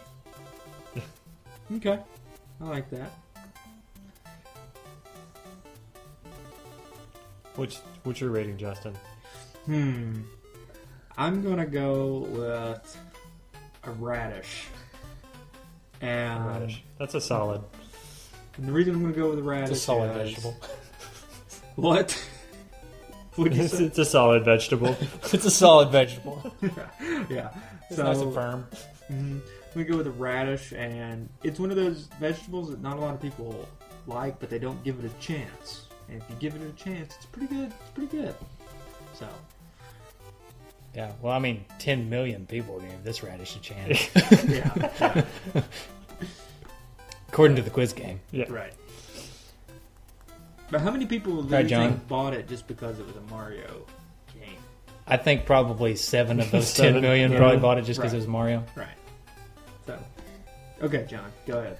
Okay. I like that. Which what's your rating, Justin? Hmm. I'm gonna go with a radish. And, Radish. That's a solid. and the reason I'm gonna go with radish It's a solid is- vegetable. What? It's, it's a solid vegetable. it's a solid vegetable. yeah. It's nice and firm. mhm. I'm gonna go with a radish, and it's one of those vegetables that not a lot of people like, but they don't give it a chance. And if you give it a chance, it's pretty good. It's pretty good. So, Yeah. Well, I mean, 10 million people gave this radish a chance, yeah, yeah, according to the quiz game. Yeah. right. But how many people do Right, you think bought it just because it was a Mario game? I think probably seven of those Seven, 10 million yeah. probably bought it just because Right. it was Mario. Right. So, okay, John, go ahead.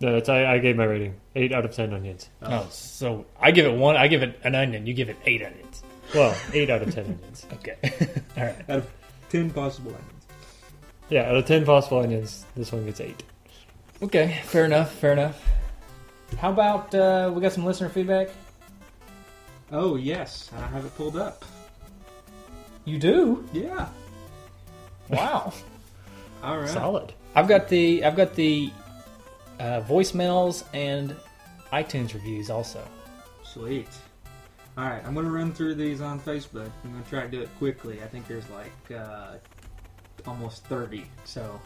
No, it's, I, I gave my rating eight out of ten onions. Oh, so I give it one. I give it an onion. You give it eight onions. Well, eight out of ten onions. Okay. All right. Out of ten possible onions. Yeah, out of ten possible onions, this one gets eight. Okay. Fair enough. Fair enough. How about uh, we got some listener feedback? Oh yes, I have it pulled up. You do. Yeah. Wow. All right. Solid. I've got the I've got the uh, voicemails and iTunes reviews also. Sweet. All right, I'm gonna run through these on Facebook. I'm gonna try to do it quickly. I think there's like uh, almost 30. So.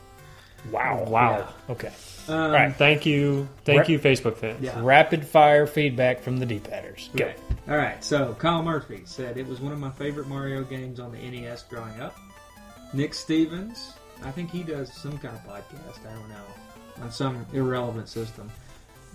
Wow. Wow. Okay. Um, right. Thank you, thank Ra- you, Facebook fans. Yeah. Rapid fire feedback from the D-padders. Go. Okay. All right. So Kyle Murphy said it was one of my favorite Mario games on the NES growing up. Nick Stevens, I think he does some kind of podcast. I don't know on some irrelevant system,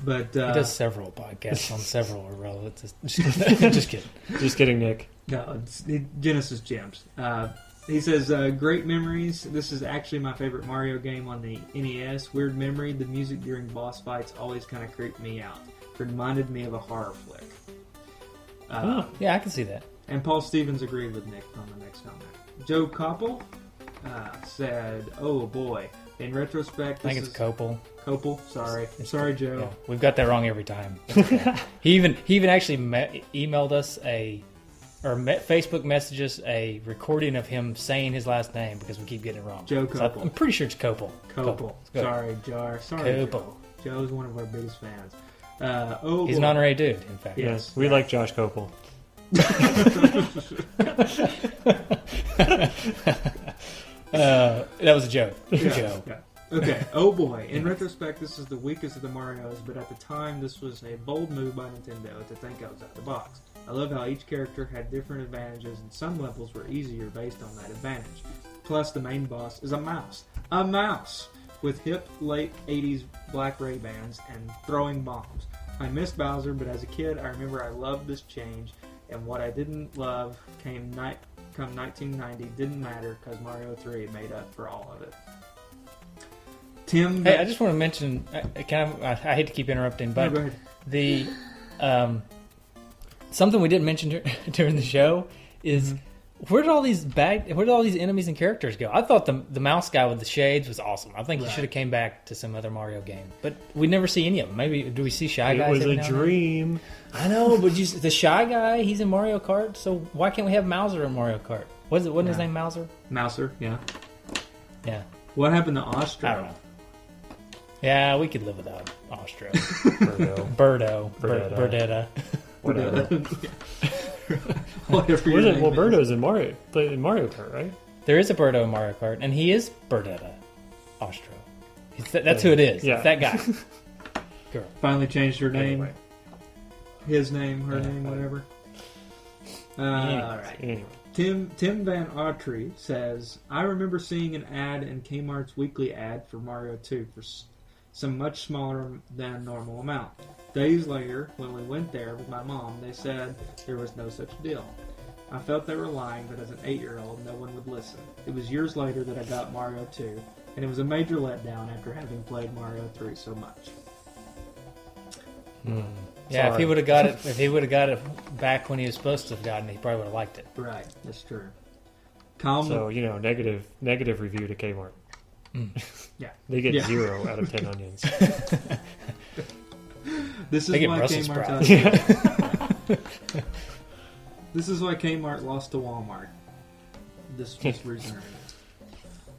but uh, He does several podcasts on several irrelevant. Just kidding. Just kidding. Just kidding, Nick. No, it's it, Genesis Gems. Uh, he says, uh, "Great memories. This is actually my favorite Mario game on the NES. Weird memory. The music during boss fights always kind of creeped me out. Reminded me of a horror flick." Uh, Yeah, I can see that. And Paul Stevens agreed with Nick on the next comment. Joe Koppel uh, said, "Oh boy." In retrospect, I think it's is Copel. Copel. Sorry, I'm sorry, Joe. Yeah, we've got that wrong every time. he even he even actually me- emailed us a or me- Facebook messages a recording of him saying his last name because we keep getting it wrong. Joe So I- Copel. I'm pretty sure it's Copel. Copel. Good. Sorry, Jar. Sorry, Copel. Joe. Joe's one of our biggest fans. Uh, oh, He's an honorary dude, in fact. Yeah. Yes, we like Josh Copel. Uh, that was a joke. Yeah, Joe. yeah. Okay. Oh boy. In retrospect, this is the weakest of the Mario's, but at the time, this was a bold move by Nintendo to think outside the box. I love how each character had different advantages, and some levels were easier based on that advantage. Plus, the main boss is a mouse. A mouse with hip late 80s black Ray Bans and throwing bombs. I missed Bowser, but as a kid, I remember I loved this change, and what I didn't love came night. Come 1990, didn't matter because Mario 3 made up for all of it. Tim, Hey, I just want to mention. I, I I, I hate to keep interrupting, but go the um, something we didn't mention during the show is Mm-hmm. where did all these bad where did all these enemies and characters go? I thought the the mouse guy with the shades was awesome. I think he should have came back to some other Mario game, but we never see any of them. Maybe do we see shy It was every a now and then? dream. I know, but you, the shy guy, he's in Mario Kart. So why can't we have Mouser in Mario Kart? Was it? Wasn't his name Mauser? Mouser, yeah. Yeah, What happened to Ostro? I don't know. Yeah, we could live without Ostro, Birdo. Birdo, Bur- Birdetta. Birdetta. Whatever. Whatever your Was it? name Well, is. Birdo's in Mario, played in Mario Kart, right? There is a Birdo in Mario Kart, and he is Birdetta Ostro. He's th- that's who it is. Yeah. It's that guy. Girl. Finally changed her name. Anyway. His name, her Yeah, name, whatever. Uh, all right. Anyway, Tim Tim Van Autry says, I remember seeing an ad in Kmart's weekly ad for Mario 2 for s- some much smaller than normal amount. Days later, when we went there with my mom, they said there was no such deal. I felt they were lying, but as an eight year old, no one would listen. It was years later that I got Mario 2, and it was a major letdown after having played Mario 3 so much. Hmm. Yeah, if he would have got it, if he would have got it back when he was supposed to have gotten it, he probably would have liked it. Right, that's true. Calm. so you know, negative negative review to Kmart. Mm. Yeah. They get Yeah. zero out of ten onions. This is They get why Brussels Kmart. sprouts. This is why Kmart lost to Walmart. This was reason.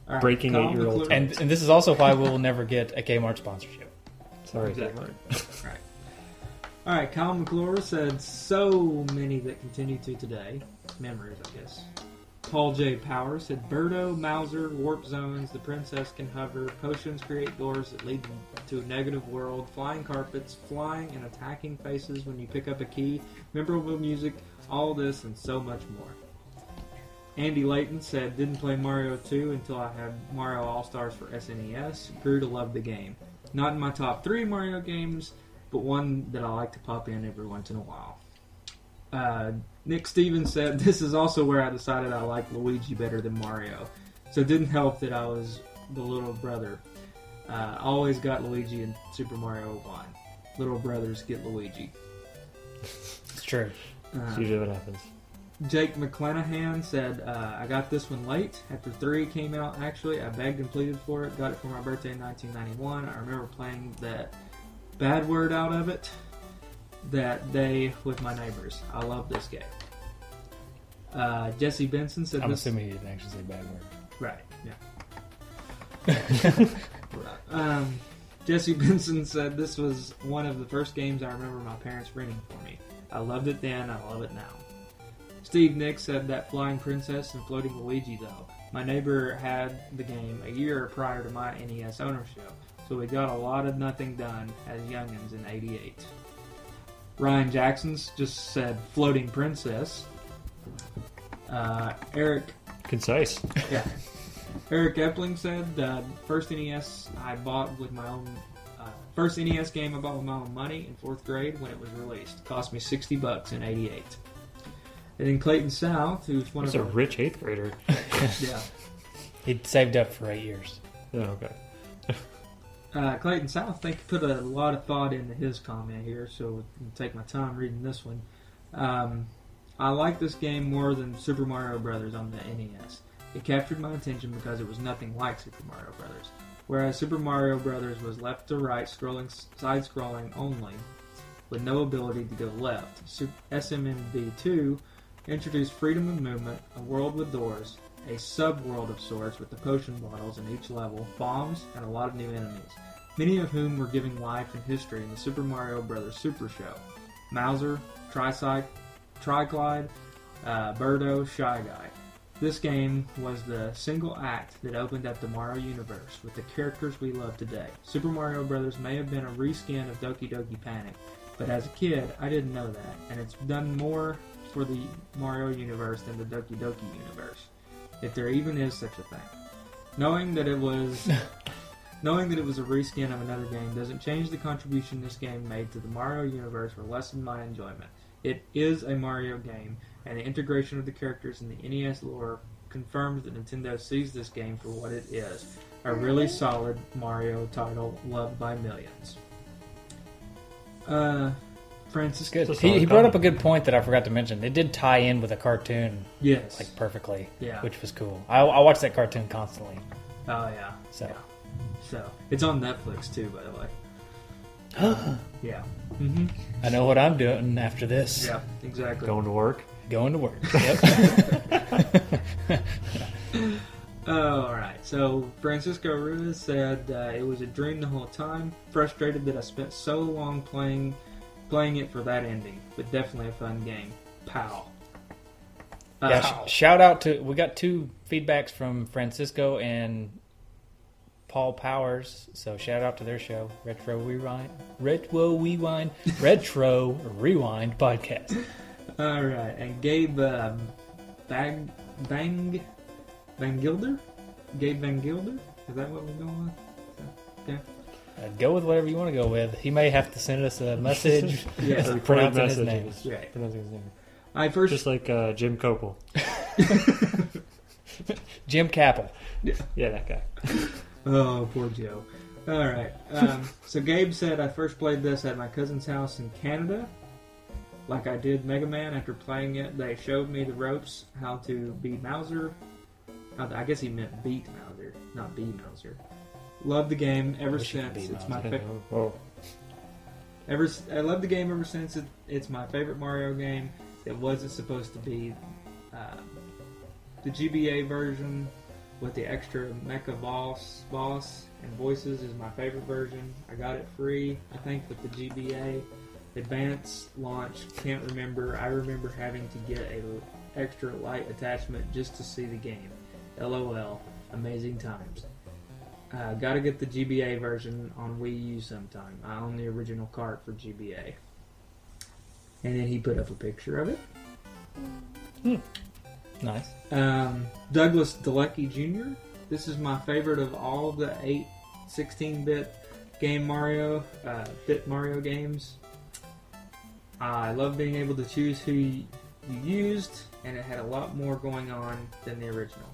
All right, Breaking eight-year-old And, and this is also why we will never get a Kmart sponsorship. Sorry, Exactly. Kmart. Right. All right, Kyle McClure said so many that continue to today. Memories, I guess. Paul J. Power said Birdo, Mouser, warp zones, the princess can hover, potions create doors that lead to a negative world, flying carpets, flying and attacking faces when you pick up a key, memorable music, all this and so much more. Andy Layton said, didn't play Mario 2 until I had Mario All Stars for SNES. Grew to love the game. Not in my top three Mario games, but one that I like to pop in every once in a while. Uh, Nick Stevens said, This is also where I decided I like Luigi better than Mario. So it didn't help that I was the little brother. Uh, always got Luigi in Super Mario 1. Little brothers get Luigi. It's true. Uh, That's usually what happens. Jake McClanahan said, uh, I got this one late. After 3 came out, actually. I begged and pleaded for it. Got it for my birthday in 1991. I remember playing that bad word out of it that day with my neighbors. I love this game. Uh, Jesse Benson said I'm this. assuming he didn't actually say bad word. Right, yeah. um, Jesse Benson said this was one of the first games I remember my parents renting for me. I loved it then, I love it now. Steve Nick said that Flying Princess and Floating Luigi, though. My neighbor had the game a year prior to my NES ownership, so we got a lot of nothing done as youngins in 88. Ryan Jackson's just said Floating Princess. Uh, Eric Concise. yeah. Eric Epling said the first NES I bought with my own uh, first NES game I bought with my own money in fourth grade when it was released. cost me sixty bucks in '88. And then Clayton South, who's one He's of a our, rich eighth grader. yeah, He'd saved up for eight years. Oh, okay. Uh, Clayton South, I think put a lot of thought into his comment here, so take my time reading this one. Um, I like this game more than Super Mario Brothers on the NES. It captured my attention because it was nothing like Super Mario Brothers. Whereas Super Mario Brothers was left to right, scrolling, side scrolling only, with no ability to go left. Su- SMMB2 introduced freedom of movement, a world with doors, a sub-world of sorts with the potion bottles in each level, bombs, and a lot of new enemies, many of whom were giving life and history in the Super Mario Bros. Super Show. Mouser, Tricycle, Tryclyde, uh, Birdo, Shy Guy. This game was the single act that opened up the Mario universe with the characters we love today. Super Mario Bros. may have been a reskin of Doki Doki Panic, but as a kid, I didn't know that, and it's done more for the Mario universe than the Doki Doki universe, if there even is such a thing. Knowing that it was knowing that it was a reskin of another game doesn't change the contribution this game made to the Mario universe or lessen my enjoyment. It is a Mario game, and the integration of the characters in the NES lore confirms that Nintendo sees this game for what it is a really solid Mario title loved by millions. Uh, Francis, Good. It's a He, he brought up a good point that I forgot to mention. It did tie in with a cartoon Yes. like perfectly, Yeah. which was cool. I, I watched that cartoon constantly. oh yeah. So So it's on Netflix too, by the way. Yeah. Mm-hmm. I know what I'm doing after this. Yeah. Exactly. Going to work. Going to work. Yep. Oh, all right. So Francisco Ruiz said uh, it was a dream the whole time. Frustrated that I spent so long playing playing it for that ending, but definitely a fun game. Pow. Uh, yeah, sh- shout out to we got two feedbacks from Francisco and Paul Powers. So shout out to their show, Retro Rewind, Retro Rewind, Retro Rewind podcast. all right. And Gabe uh, Bag Bang Van Gilder, Gabe Van Gilder. Is that what we're going with? Uh, go with whatever you want to go with. He may have to send us a message Yes. pronouncing his name. Right. Pronouncing his name. I first Just like uh, Jim Copel. Jim Capel. Yeah, that guy. Oh, poor Joe. All right. Um, so Gabe said I first played this at my cousin's house in Canada. Like I did Mega Man. After playing it, they showed me the ropes how to be Mouser. I guess he meant beat Mouser, not be Mouser. Love the game ever Wish you could since. be It's my Mouser. favorite. Oh, Ever, s- I love the game ever since. It, it's my favorite Mario game. It wasn't supposed to be um, the GBA version with the extra mecha boss, boss and voices is my favorite version. I got it free, I think, with the GBA Advance launch. Can't remember. I remember having to get a l- extra light attachment just to see the game. LOL. Amazing times. Uh, Got to get the GBA version on Wii U sometime. I own the original cart for GBA. And then he put up a picture of it. Nice. Um, Douglas Delecki Jr. This is my favorite of all the 8 16-bit game Mario, uh, bit Mario games. I love being able to choose who you used, and it had a lot more going on than the original.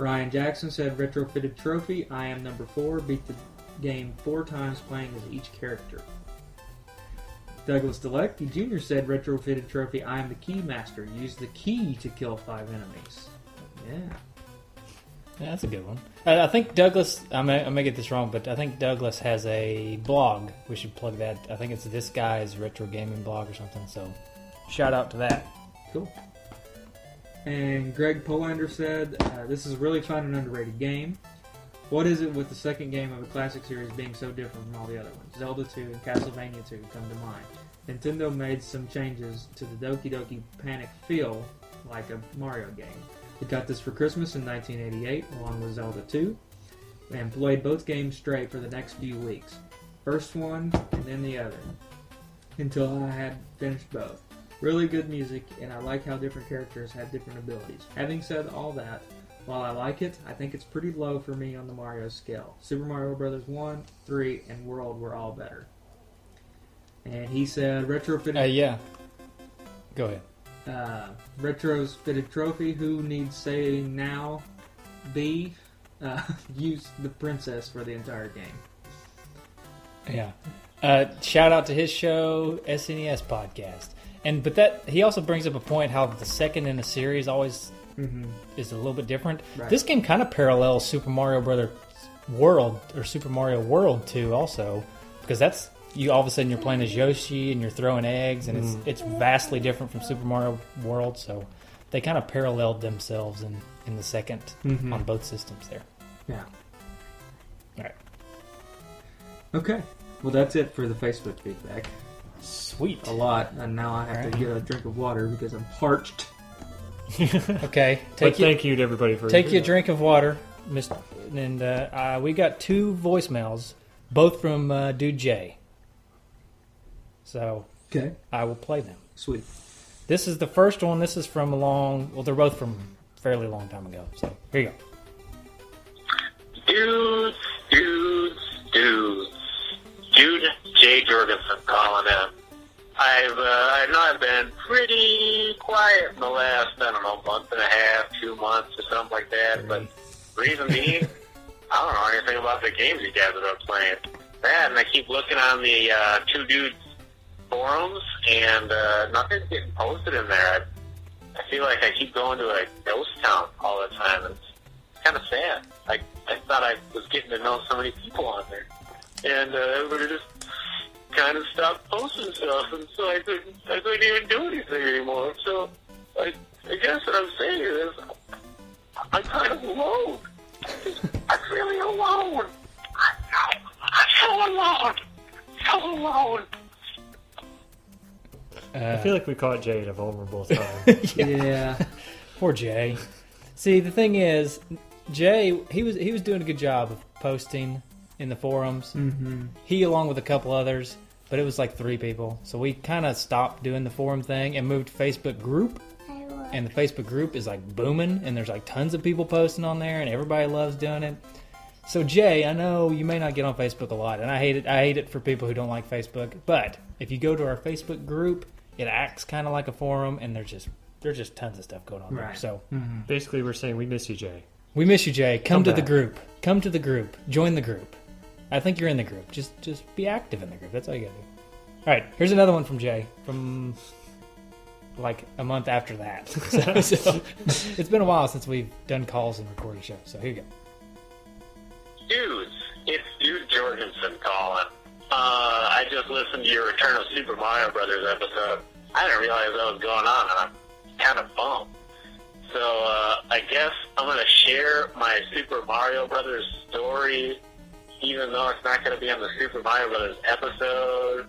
Ryan Jackson said retrofitted trophy. I am number four. Beat the game four times playing as each character. Douglas Delecty Jr. said retrofitted trophy. I am the key master. Use the key to kill five enemies. Yeah. Yeah, that's a good one. I, I think Douglas. I may, I may get this wrong, but I think Douglas has a blog. We should plug that. I think it's this guy's retro gaming blog or something. So, shout out to that. Cool. And Greg Polander said, uh, "This is a really fun and underrated game. What is it with the second game of a classic series being so different from all the other ones? Zelda 2 and Castlevania 2 come to mind. Nintendo made some changes to the Doki Doki Panic feel like a Mario game. We got this for Christmas in 1988, along with Zelda 2, and played both games straight for the next few weeks. First one and then the other, until I had finished both. Really good music, and I like how different characters have different abilities. Having said all that, while I like it, I think it's pretty low for me on the Mario scale. Super Mario Bros. 1, 3, and World were all better. And he said retrofitted Uh, yeah. Go ahead. uh, retro's fitted trophy. Who needs saying now? B. Uh, use the princess for the entire game. Yeah. Uh, shout out to his show, SNES podcast. And but that he also brings up a point how the second in a series always Mm-hmm. is a little bit different. Right. This game kind of parallels Super Mario Brothers World or Super Mario World 2 also because that's you all of a sudden you're playing as Yoshi and you're throwing eggs and it's it's vastly different from Super Mario World so they kind of paralleled themselves in in the 2nd Mhm. on both systems there. Yeah. All right. Okay. Well, that's it for the Facebook feedback. Sweet. A lot, and now I have Alright. to get a drink of water because I'm parched. Okay, But take you, thank you to everybody for take you a drink of water, Mr. And uh, uh, we got two voicemails, both from uh, Dude Jay. So Okay. I will play them. Sweet. This is the first one. This is from a long. Well, they're both from a fairly long time ago. So here you go. Dudes, dudes, dudes. Dude J. Jorgensen calling in. I've, uh, I know I've been pretty quiet in the last, I don't know, month and a half, two months or something like that, but reason being, I don't know anything about the games you guys have been playing. That, and I keep looking on the, uh, Two Dudes forums, and, uh, nothing's getting posted in there. I, I feel like I keep going to a ghost town all the time, it's kind of sad. I, I thought I was getting to know so many people on there. And uh, everybody just kind of stopped posting stuff, and so I couldn't, I couldn't even do anything anymore. So I, I guess what I'm saying is, I'm kind of alone. I'm really alone. I know. I'm so alone. So alone. I feel like we caught Jay at a vulnerable time. Yeah. Poor Jay. See, the thing is, Jay he was he was doing a good job of posting in the forums. mm-hmm. He along with a couple others, but it was like three people. So we kind of stopped doing the forum thing and moved to Facebook group. And the Facebook group is like booming, and there's like tons of people posting on there, and everybody loves doing it. So Jay, I know you may not get on Facebook a lot, and I hate it. I hate it for people who don't like Facebook. But if you go to our Facebook group, it acts kind of like a forum, and there's just there's just tons of stuff going on there. Right. So Basically, we're saying we miss you, Jay. we miss you, Jay. Come, Come to the group. Come to the group. Join the group. I think you're in the group. Just just be active in the group. That's all you gotta do. All right, here's another one from Jay from like a month after that. So, so it's been a while since we've done calls and recorded shows. So here you go. Dudes, it's Dude Jorgensen calling. Uh, I just listened to your Return of Super Mario Brothers episode. I didn't realize that was going on, and I'm kind of bummed. So uh, I guess I'm to share my Super Mario Brothers story, even though it's not going to be on the Super Mario Brothers episode.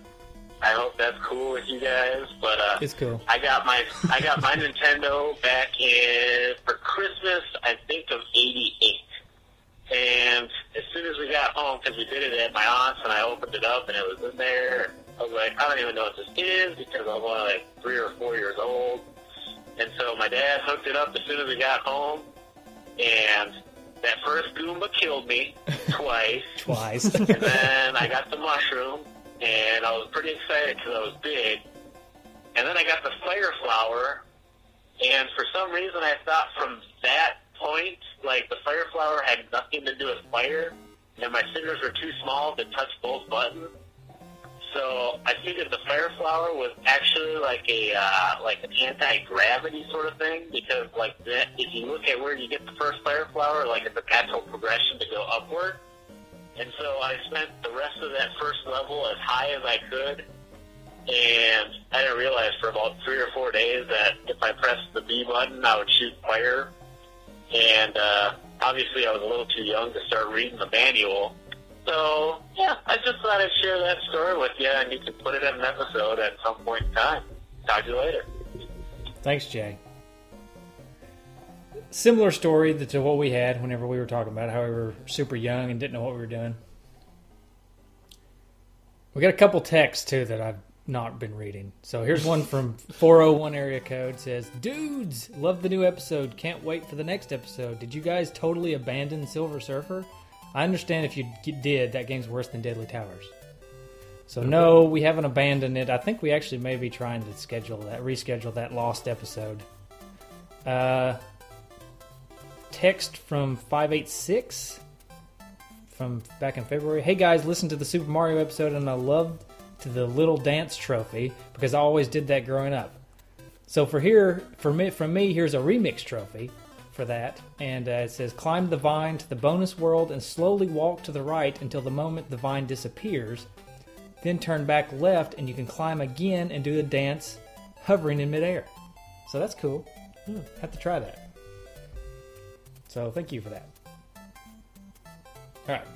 I hope that's cool with you guys, but uh, It's cool. I got my I got my Nintendo back in for Christmas. I think of '88. And as soon as we got home, because we did it at my aunt's, and I opened it up, and it was in there. I was like, I don't even know what this is because I was only like three or four years old. And so my dad hooked it up as soon as we got home, and that first Goomba killed me twice. Twice. And then I got the mushroom, and I was pretty excited because I was big. And then I got the fire flower, and for some reason I thought from that point, like the fire flower had nothing to do with fire, and my fingers were too small to touch both buttons. So I figured the fire flower was actually like a uh, like an anti gravity sort of thing because like that, if you look at where you get the first fire flower, like it's a natural progression to go upward. And so I spent the rest of that first level as high as I could, and I didn't realize for about three or four days that if I pressed the B button, I would shoot fire. And uh, obviously, I was a little too young to start reading the manual. So, yeah, I just thought I'd share that story with you, and you can put it in an episode at some point in time. Talk to you later. Thanks, Jay. Similar story to what we had whenever we were talking about how we were super young and didn't know what we were doing. We got a couple texts too that I've not been reading. So here's one from 401 area code says, "Dudes, love the new episode. Can't wait for the next episode. Did you guys totally abandon Silver Surfer? I understand if you did, that game's worse than Deadly Towers." So no, we haven't abandoned it. I think we actually may be trying to schedule that, reschedule that lost episode. Uh, text from 586 from back in February. Hey guys, listen to the Super Mario episode and I loved to the little dance trophy because I always did that growing up. So for here, for me, from me, here's a remix trophy for that, and uh, it says climb the vine to the bonus world and slowly walk to the right until the moment the vine disappears. Then turn back left and you can climb again and do the dance hovering in midair. So that's cool. Hmm, have to try that. So thank you for that. All right,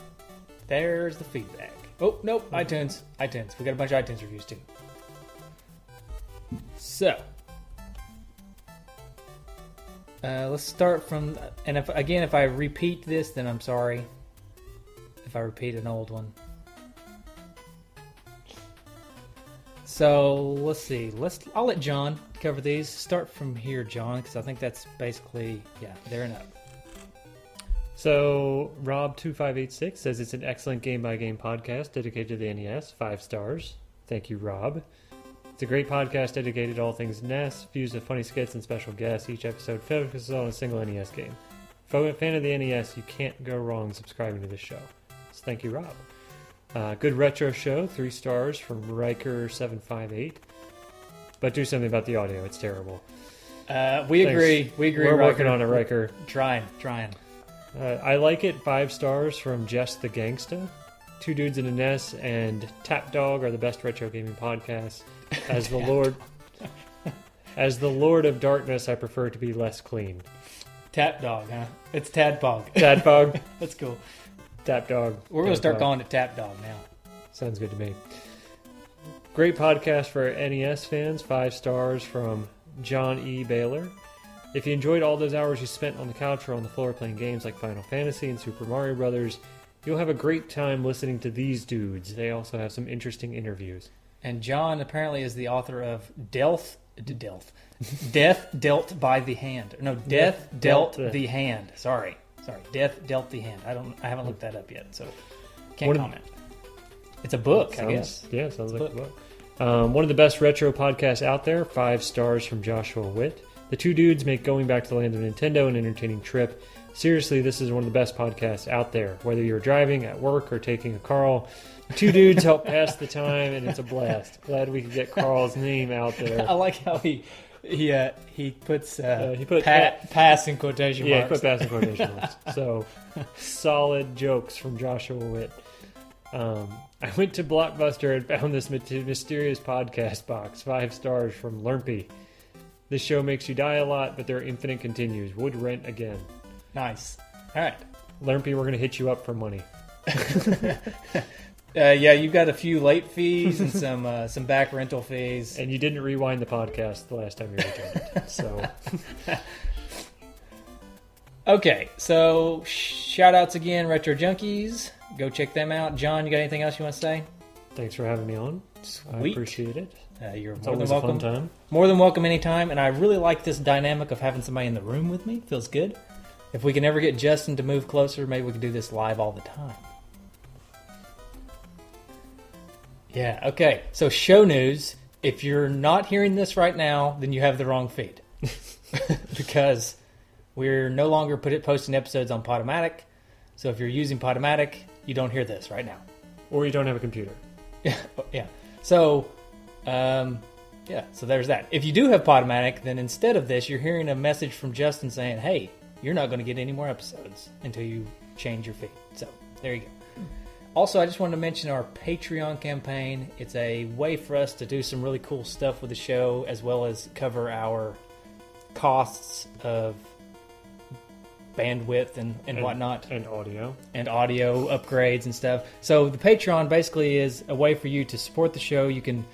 there's the feedback. Oh nope, iTunes, iTunes. We got a bunch of iTunes reviews too. So, uh, let's start from. And if again, if I repeat this, then I'm sorry. If I repeat an old one. So let's see. Let's. I'll let John cover these. Start from here, John, because I think that's basically yeah, there and up. So Rob2586 says it's an excellent game by game podcast dedicated to the NES. Five stars. Thank you, Rob. It's a great podcast dedicated to all things NES, fused with funny skits and special guests. Each episode focuses on a single NES game. If you're a fan of the NES, you can't go wrong subscribing to this show. So thank you, Rob. Uh, good retro show, three stars from Riker758. But do something about the audio, it's terrible. Uh, we Thanks. agree. We agree. We're working on it, Riker. Trying, trying. Uh, I like it. Five stars from Jess the Gangsta. Two dudes in a nest and Tap Dog are the best retro gaming podcasts. As the Lord, as the Lord of Darkness, I prefer to be less clean. Tap dog, huh? It's Tadpog. Tap Dog, That's cool. Tap Dog. We're gonna start calling it Tap Dog now. Sounds good to me. Great podcast for NES fans. Five stars from John E. Baylor. If you enjoyed all those hours you spent on the couch or on the floor playing games like Final Fantasy and Super Mario Brothers, you'll have a great time listening to these dudes. They also have some interesting interviews. And John apparently is the author of Death, D- Death, Death Dealt by the Hand. No, Death Dealt Dealt the- Hand. Sorry, sorry, Death Dealt the Hand. I don't, I haven't looked that up yet, so can't What- comment. It's a book, I guess. Yeah, sounds like Book. a book. Um, one of the best retro podcasts out there. Five stars from Joshua Witt. The two dudes make going back to the land of Nintendo an entertaining trip. Seriously, this is one of the best podcasts out there. Whether you're driving, at work, or taking a Carl, two dudes help pass the time, and it's a blast. Glad we could get Carl's name out there. I like how he he uh, he puts uh, Uh, he put pa- pa- pass in quotation Yeah, marks. put pass in quotation marks. So, solid jokes from Joshua Witt. Um, I went to Blockbuster and found this mysterious podcast box. Five stars from Lurmpy. This show makes you die a lot, but there are infinite continues. Would rent again. Nice. All right. Lurmpy, we're going to hit you up for money. Uh, yeah, you've got a few late fees and some uh, some back rental fees. And you didn't rewind the podcast the last time you returned. so, Okay, so shout outs again, Retro Junkies. Go check them out. John, you got anything else you want to say? thanks for having me on. I appreciate it. Uh, you're It's more than welcome. fun time. More than welcome anytime. And I really like this dynamic of having somebody in the room with me. Feels good. If we can ever get Justin to move closer, maybe we can do this live all the time. Yeah, okay. So, show news. If you're not hearing this right now, then you have the wrong feed. because We're no longer put it posting episodes on Podomatic. So if you're using Podomatic, you don't hear this right now. Or you don't have a computer. Yeah, yeah. So, um, yeah. So there's that. If you do have Podomatic, then instead of this, you're hearing a message from Justin saying, "Hey, you're not going to get any more episodes until you change your feed." So there you go. Also, I just wanted to mention our Patreon campaign. It's a way for us to do some really cool stuff with the show, as well as cover our costs of bandwidth and, and, And- whatnot And audio. and audio upgrades and stuff. So the Patreon basically is a way for you to support the show. You can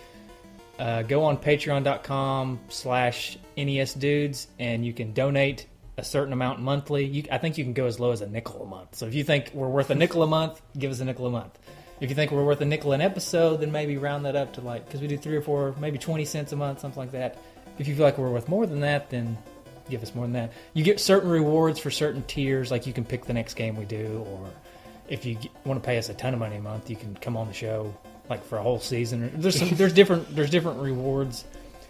uh, go on patreon.com slash NES dudes and you can donate a certain amount monthly. You, I think you can go as low as a nickel a month. So if you think we're worth a nickel a month, give us a nickel a month. If you think we're worth a nickel an episode, then maybe round that up to like, because we do three or four, maybe 20 cents a month, something like that. If you feel like we're worth more than that, then give us more than that. You get certain rewards for certain tiers, like you can pick the next game we do, or if you want to pay us a ton of money a month, you can come on the show like for a whole season. There's some, there's different there's different rewards,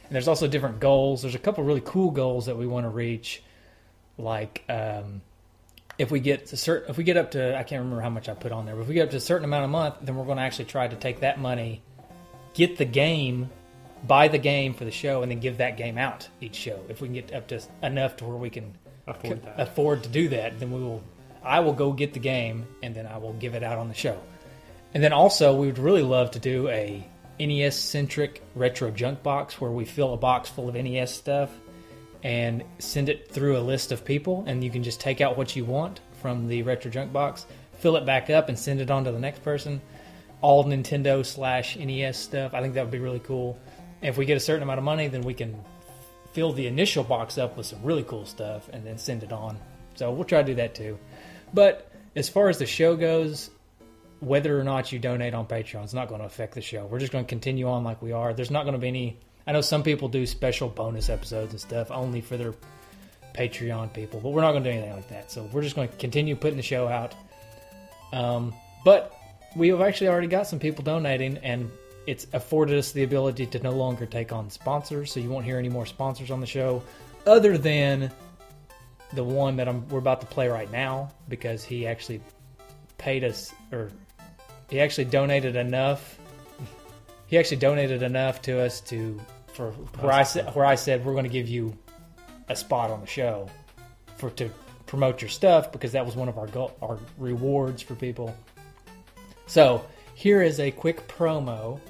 and there's also different goals. There's a couple really cool goals that we want to reach, like um, if we get to certain if we get up to I can't remember how much I put on there, but if we get up to a certain amount a month, then we're going to actually try to take that money, get the game, buy the game for the show, and then give that game out each show. If we can get up to enough to where we can Afford that. afford to do that, then we will. I will go get the game and then I will give it out on the show. And then also, we would really love to do a NES centric retro junk box where we fill a box full of NES stuff and send it through a list of people, and you can just take out what you want from the retro junk box, fill it back up, and send it on to the next person. All Nintendo slash NES stuff. I think that would be really cool. If we get a certain amount of money, then we can fill the initial box up with some really cool stuff and then send it on. So we'll try to do that too. But as far as the show goes, whether or not you donate on Patreon is not going to affect the show. We're just going to continue on like we are. There's not going to be any. I know some people do special bonus episodes and stuff only for their Patreon people, but we're not going to do anything like that. So we're just going to continue putting the show out. Um, but we have actually already got some people donating, and it's afforded us the ability to no longer take on sponsors. So you won't hear any more sponsors on the show, other than the one that I'm we're about to play right now because he actually paid us or he actually donated enough. He actually donated enough to us to for where I said where I said we're going to give you a spot on the show for to promote your stuff because that was one of our goal, our rewards for people. So here is a quick promo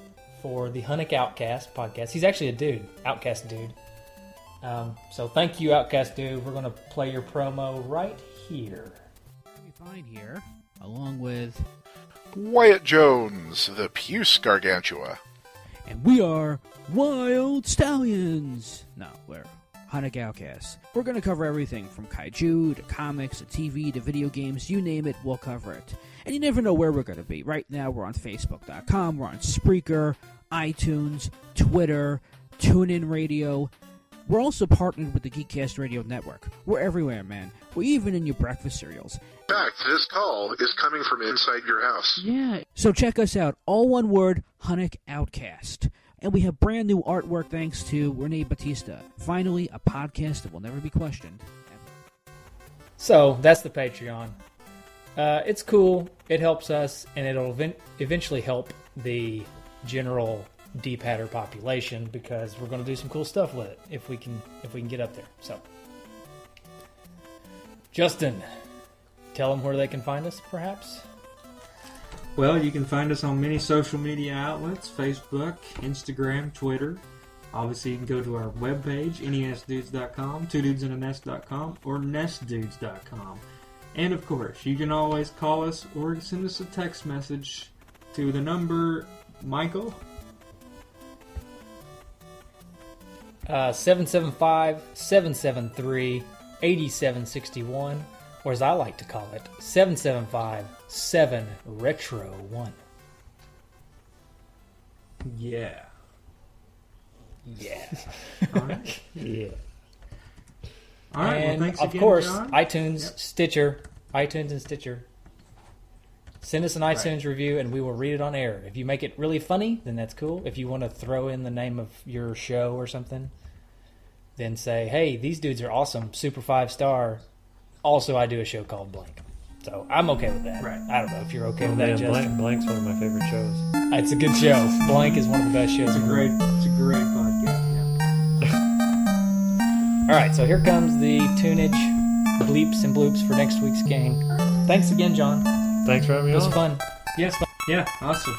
for the Hunnick Outcast podcast. He's actually a dude, Outcast dude. Um, so thank you, Outcast dude. We're going to play your promo right here. we find here, along with, Wyatt Jones, the Puce Gargantua. And we are Wyld Stallyns. No, we're Hanukkah Outcasts. We're going to cover everything from kaiju to comics to TV to video games. You name it, we'll cover it. And you never know where we're going to be. Right now, we're on Facebook.com, we're on Spreaker, iTunes, Twitter, TuneIn Radio. We're also partnered with the Geekcast Radio Network. We're everywhere, man. We're even in your breakfast cereals. In fact, this call is coming from inside your house. Yeah. So check us out. All one word, Hunnic Outcast. And we have brand new artwork thanks to Renee Batista. Finally, a podcast that will never be questioned. So that's the Patreon. Uh, it's cool. It helps us, and it'll event- eventually help the general D-padder population because we're going to do some cool stuff with it if we can if we can get up there. So, Justin, tell them where they can find us, perhaps. Well, you can find us on many social media outlets Facebook, Instagram, Twitter. Obviously, you can go to our webpage, nesdudes.com, twodudesandannest.com, or nestdudes.com. And of course, you can always call us or send us a text message to the number Michael. Uh, 775 773 8761, or as I like to call it, 775 7 Retro 1. Yeah. Yeah. All right. yeah. All right. and well, thanks of again, course, John. iTunes, Yep. Stitcher, iTunes and Stitcher. Send us an Right. iTunes review and we will read it on air. If you make it really funny, then that's cool. If you want to throw in the name of your show or something, then say, "Hey, these dudes are awesome, super five star. also I do a show called Blank. So I'm okay with that. Right. I don't know if you're okay with oh, Man, that, Justin. Blank, Blank's one of my favorite shows. It's a good show. Blank is one of the best shows. It's a great, it's a great podcast. Yeah. All right, so here comes the tunage, bleeps and bloops for next week's game. Thanks again, John. Thanks for having me It was on. fun. Yes. Yeah. Awesome.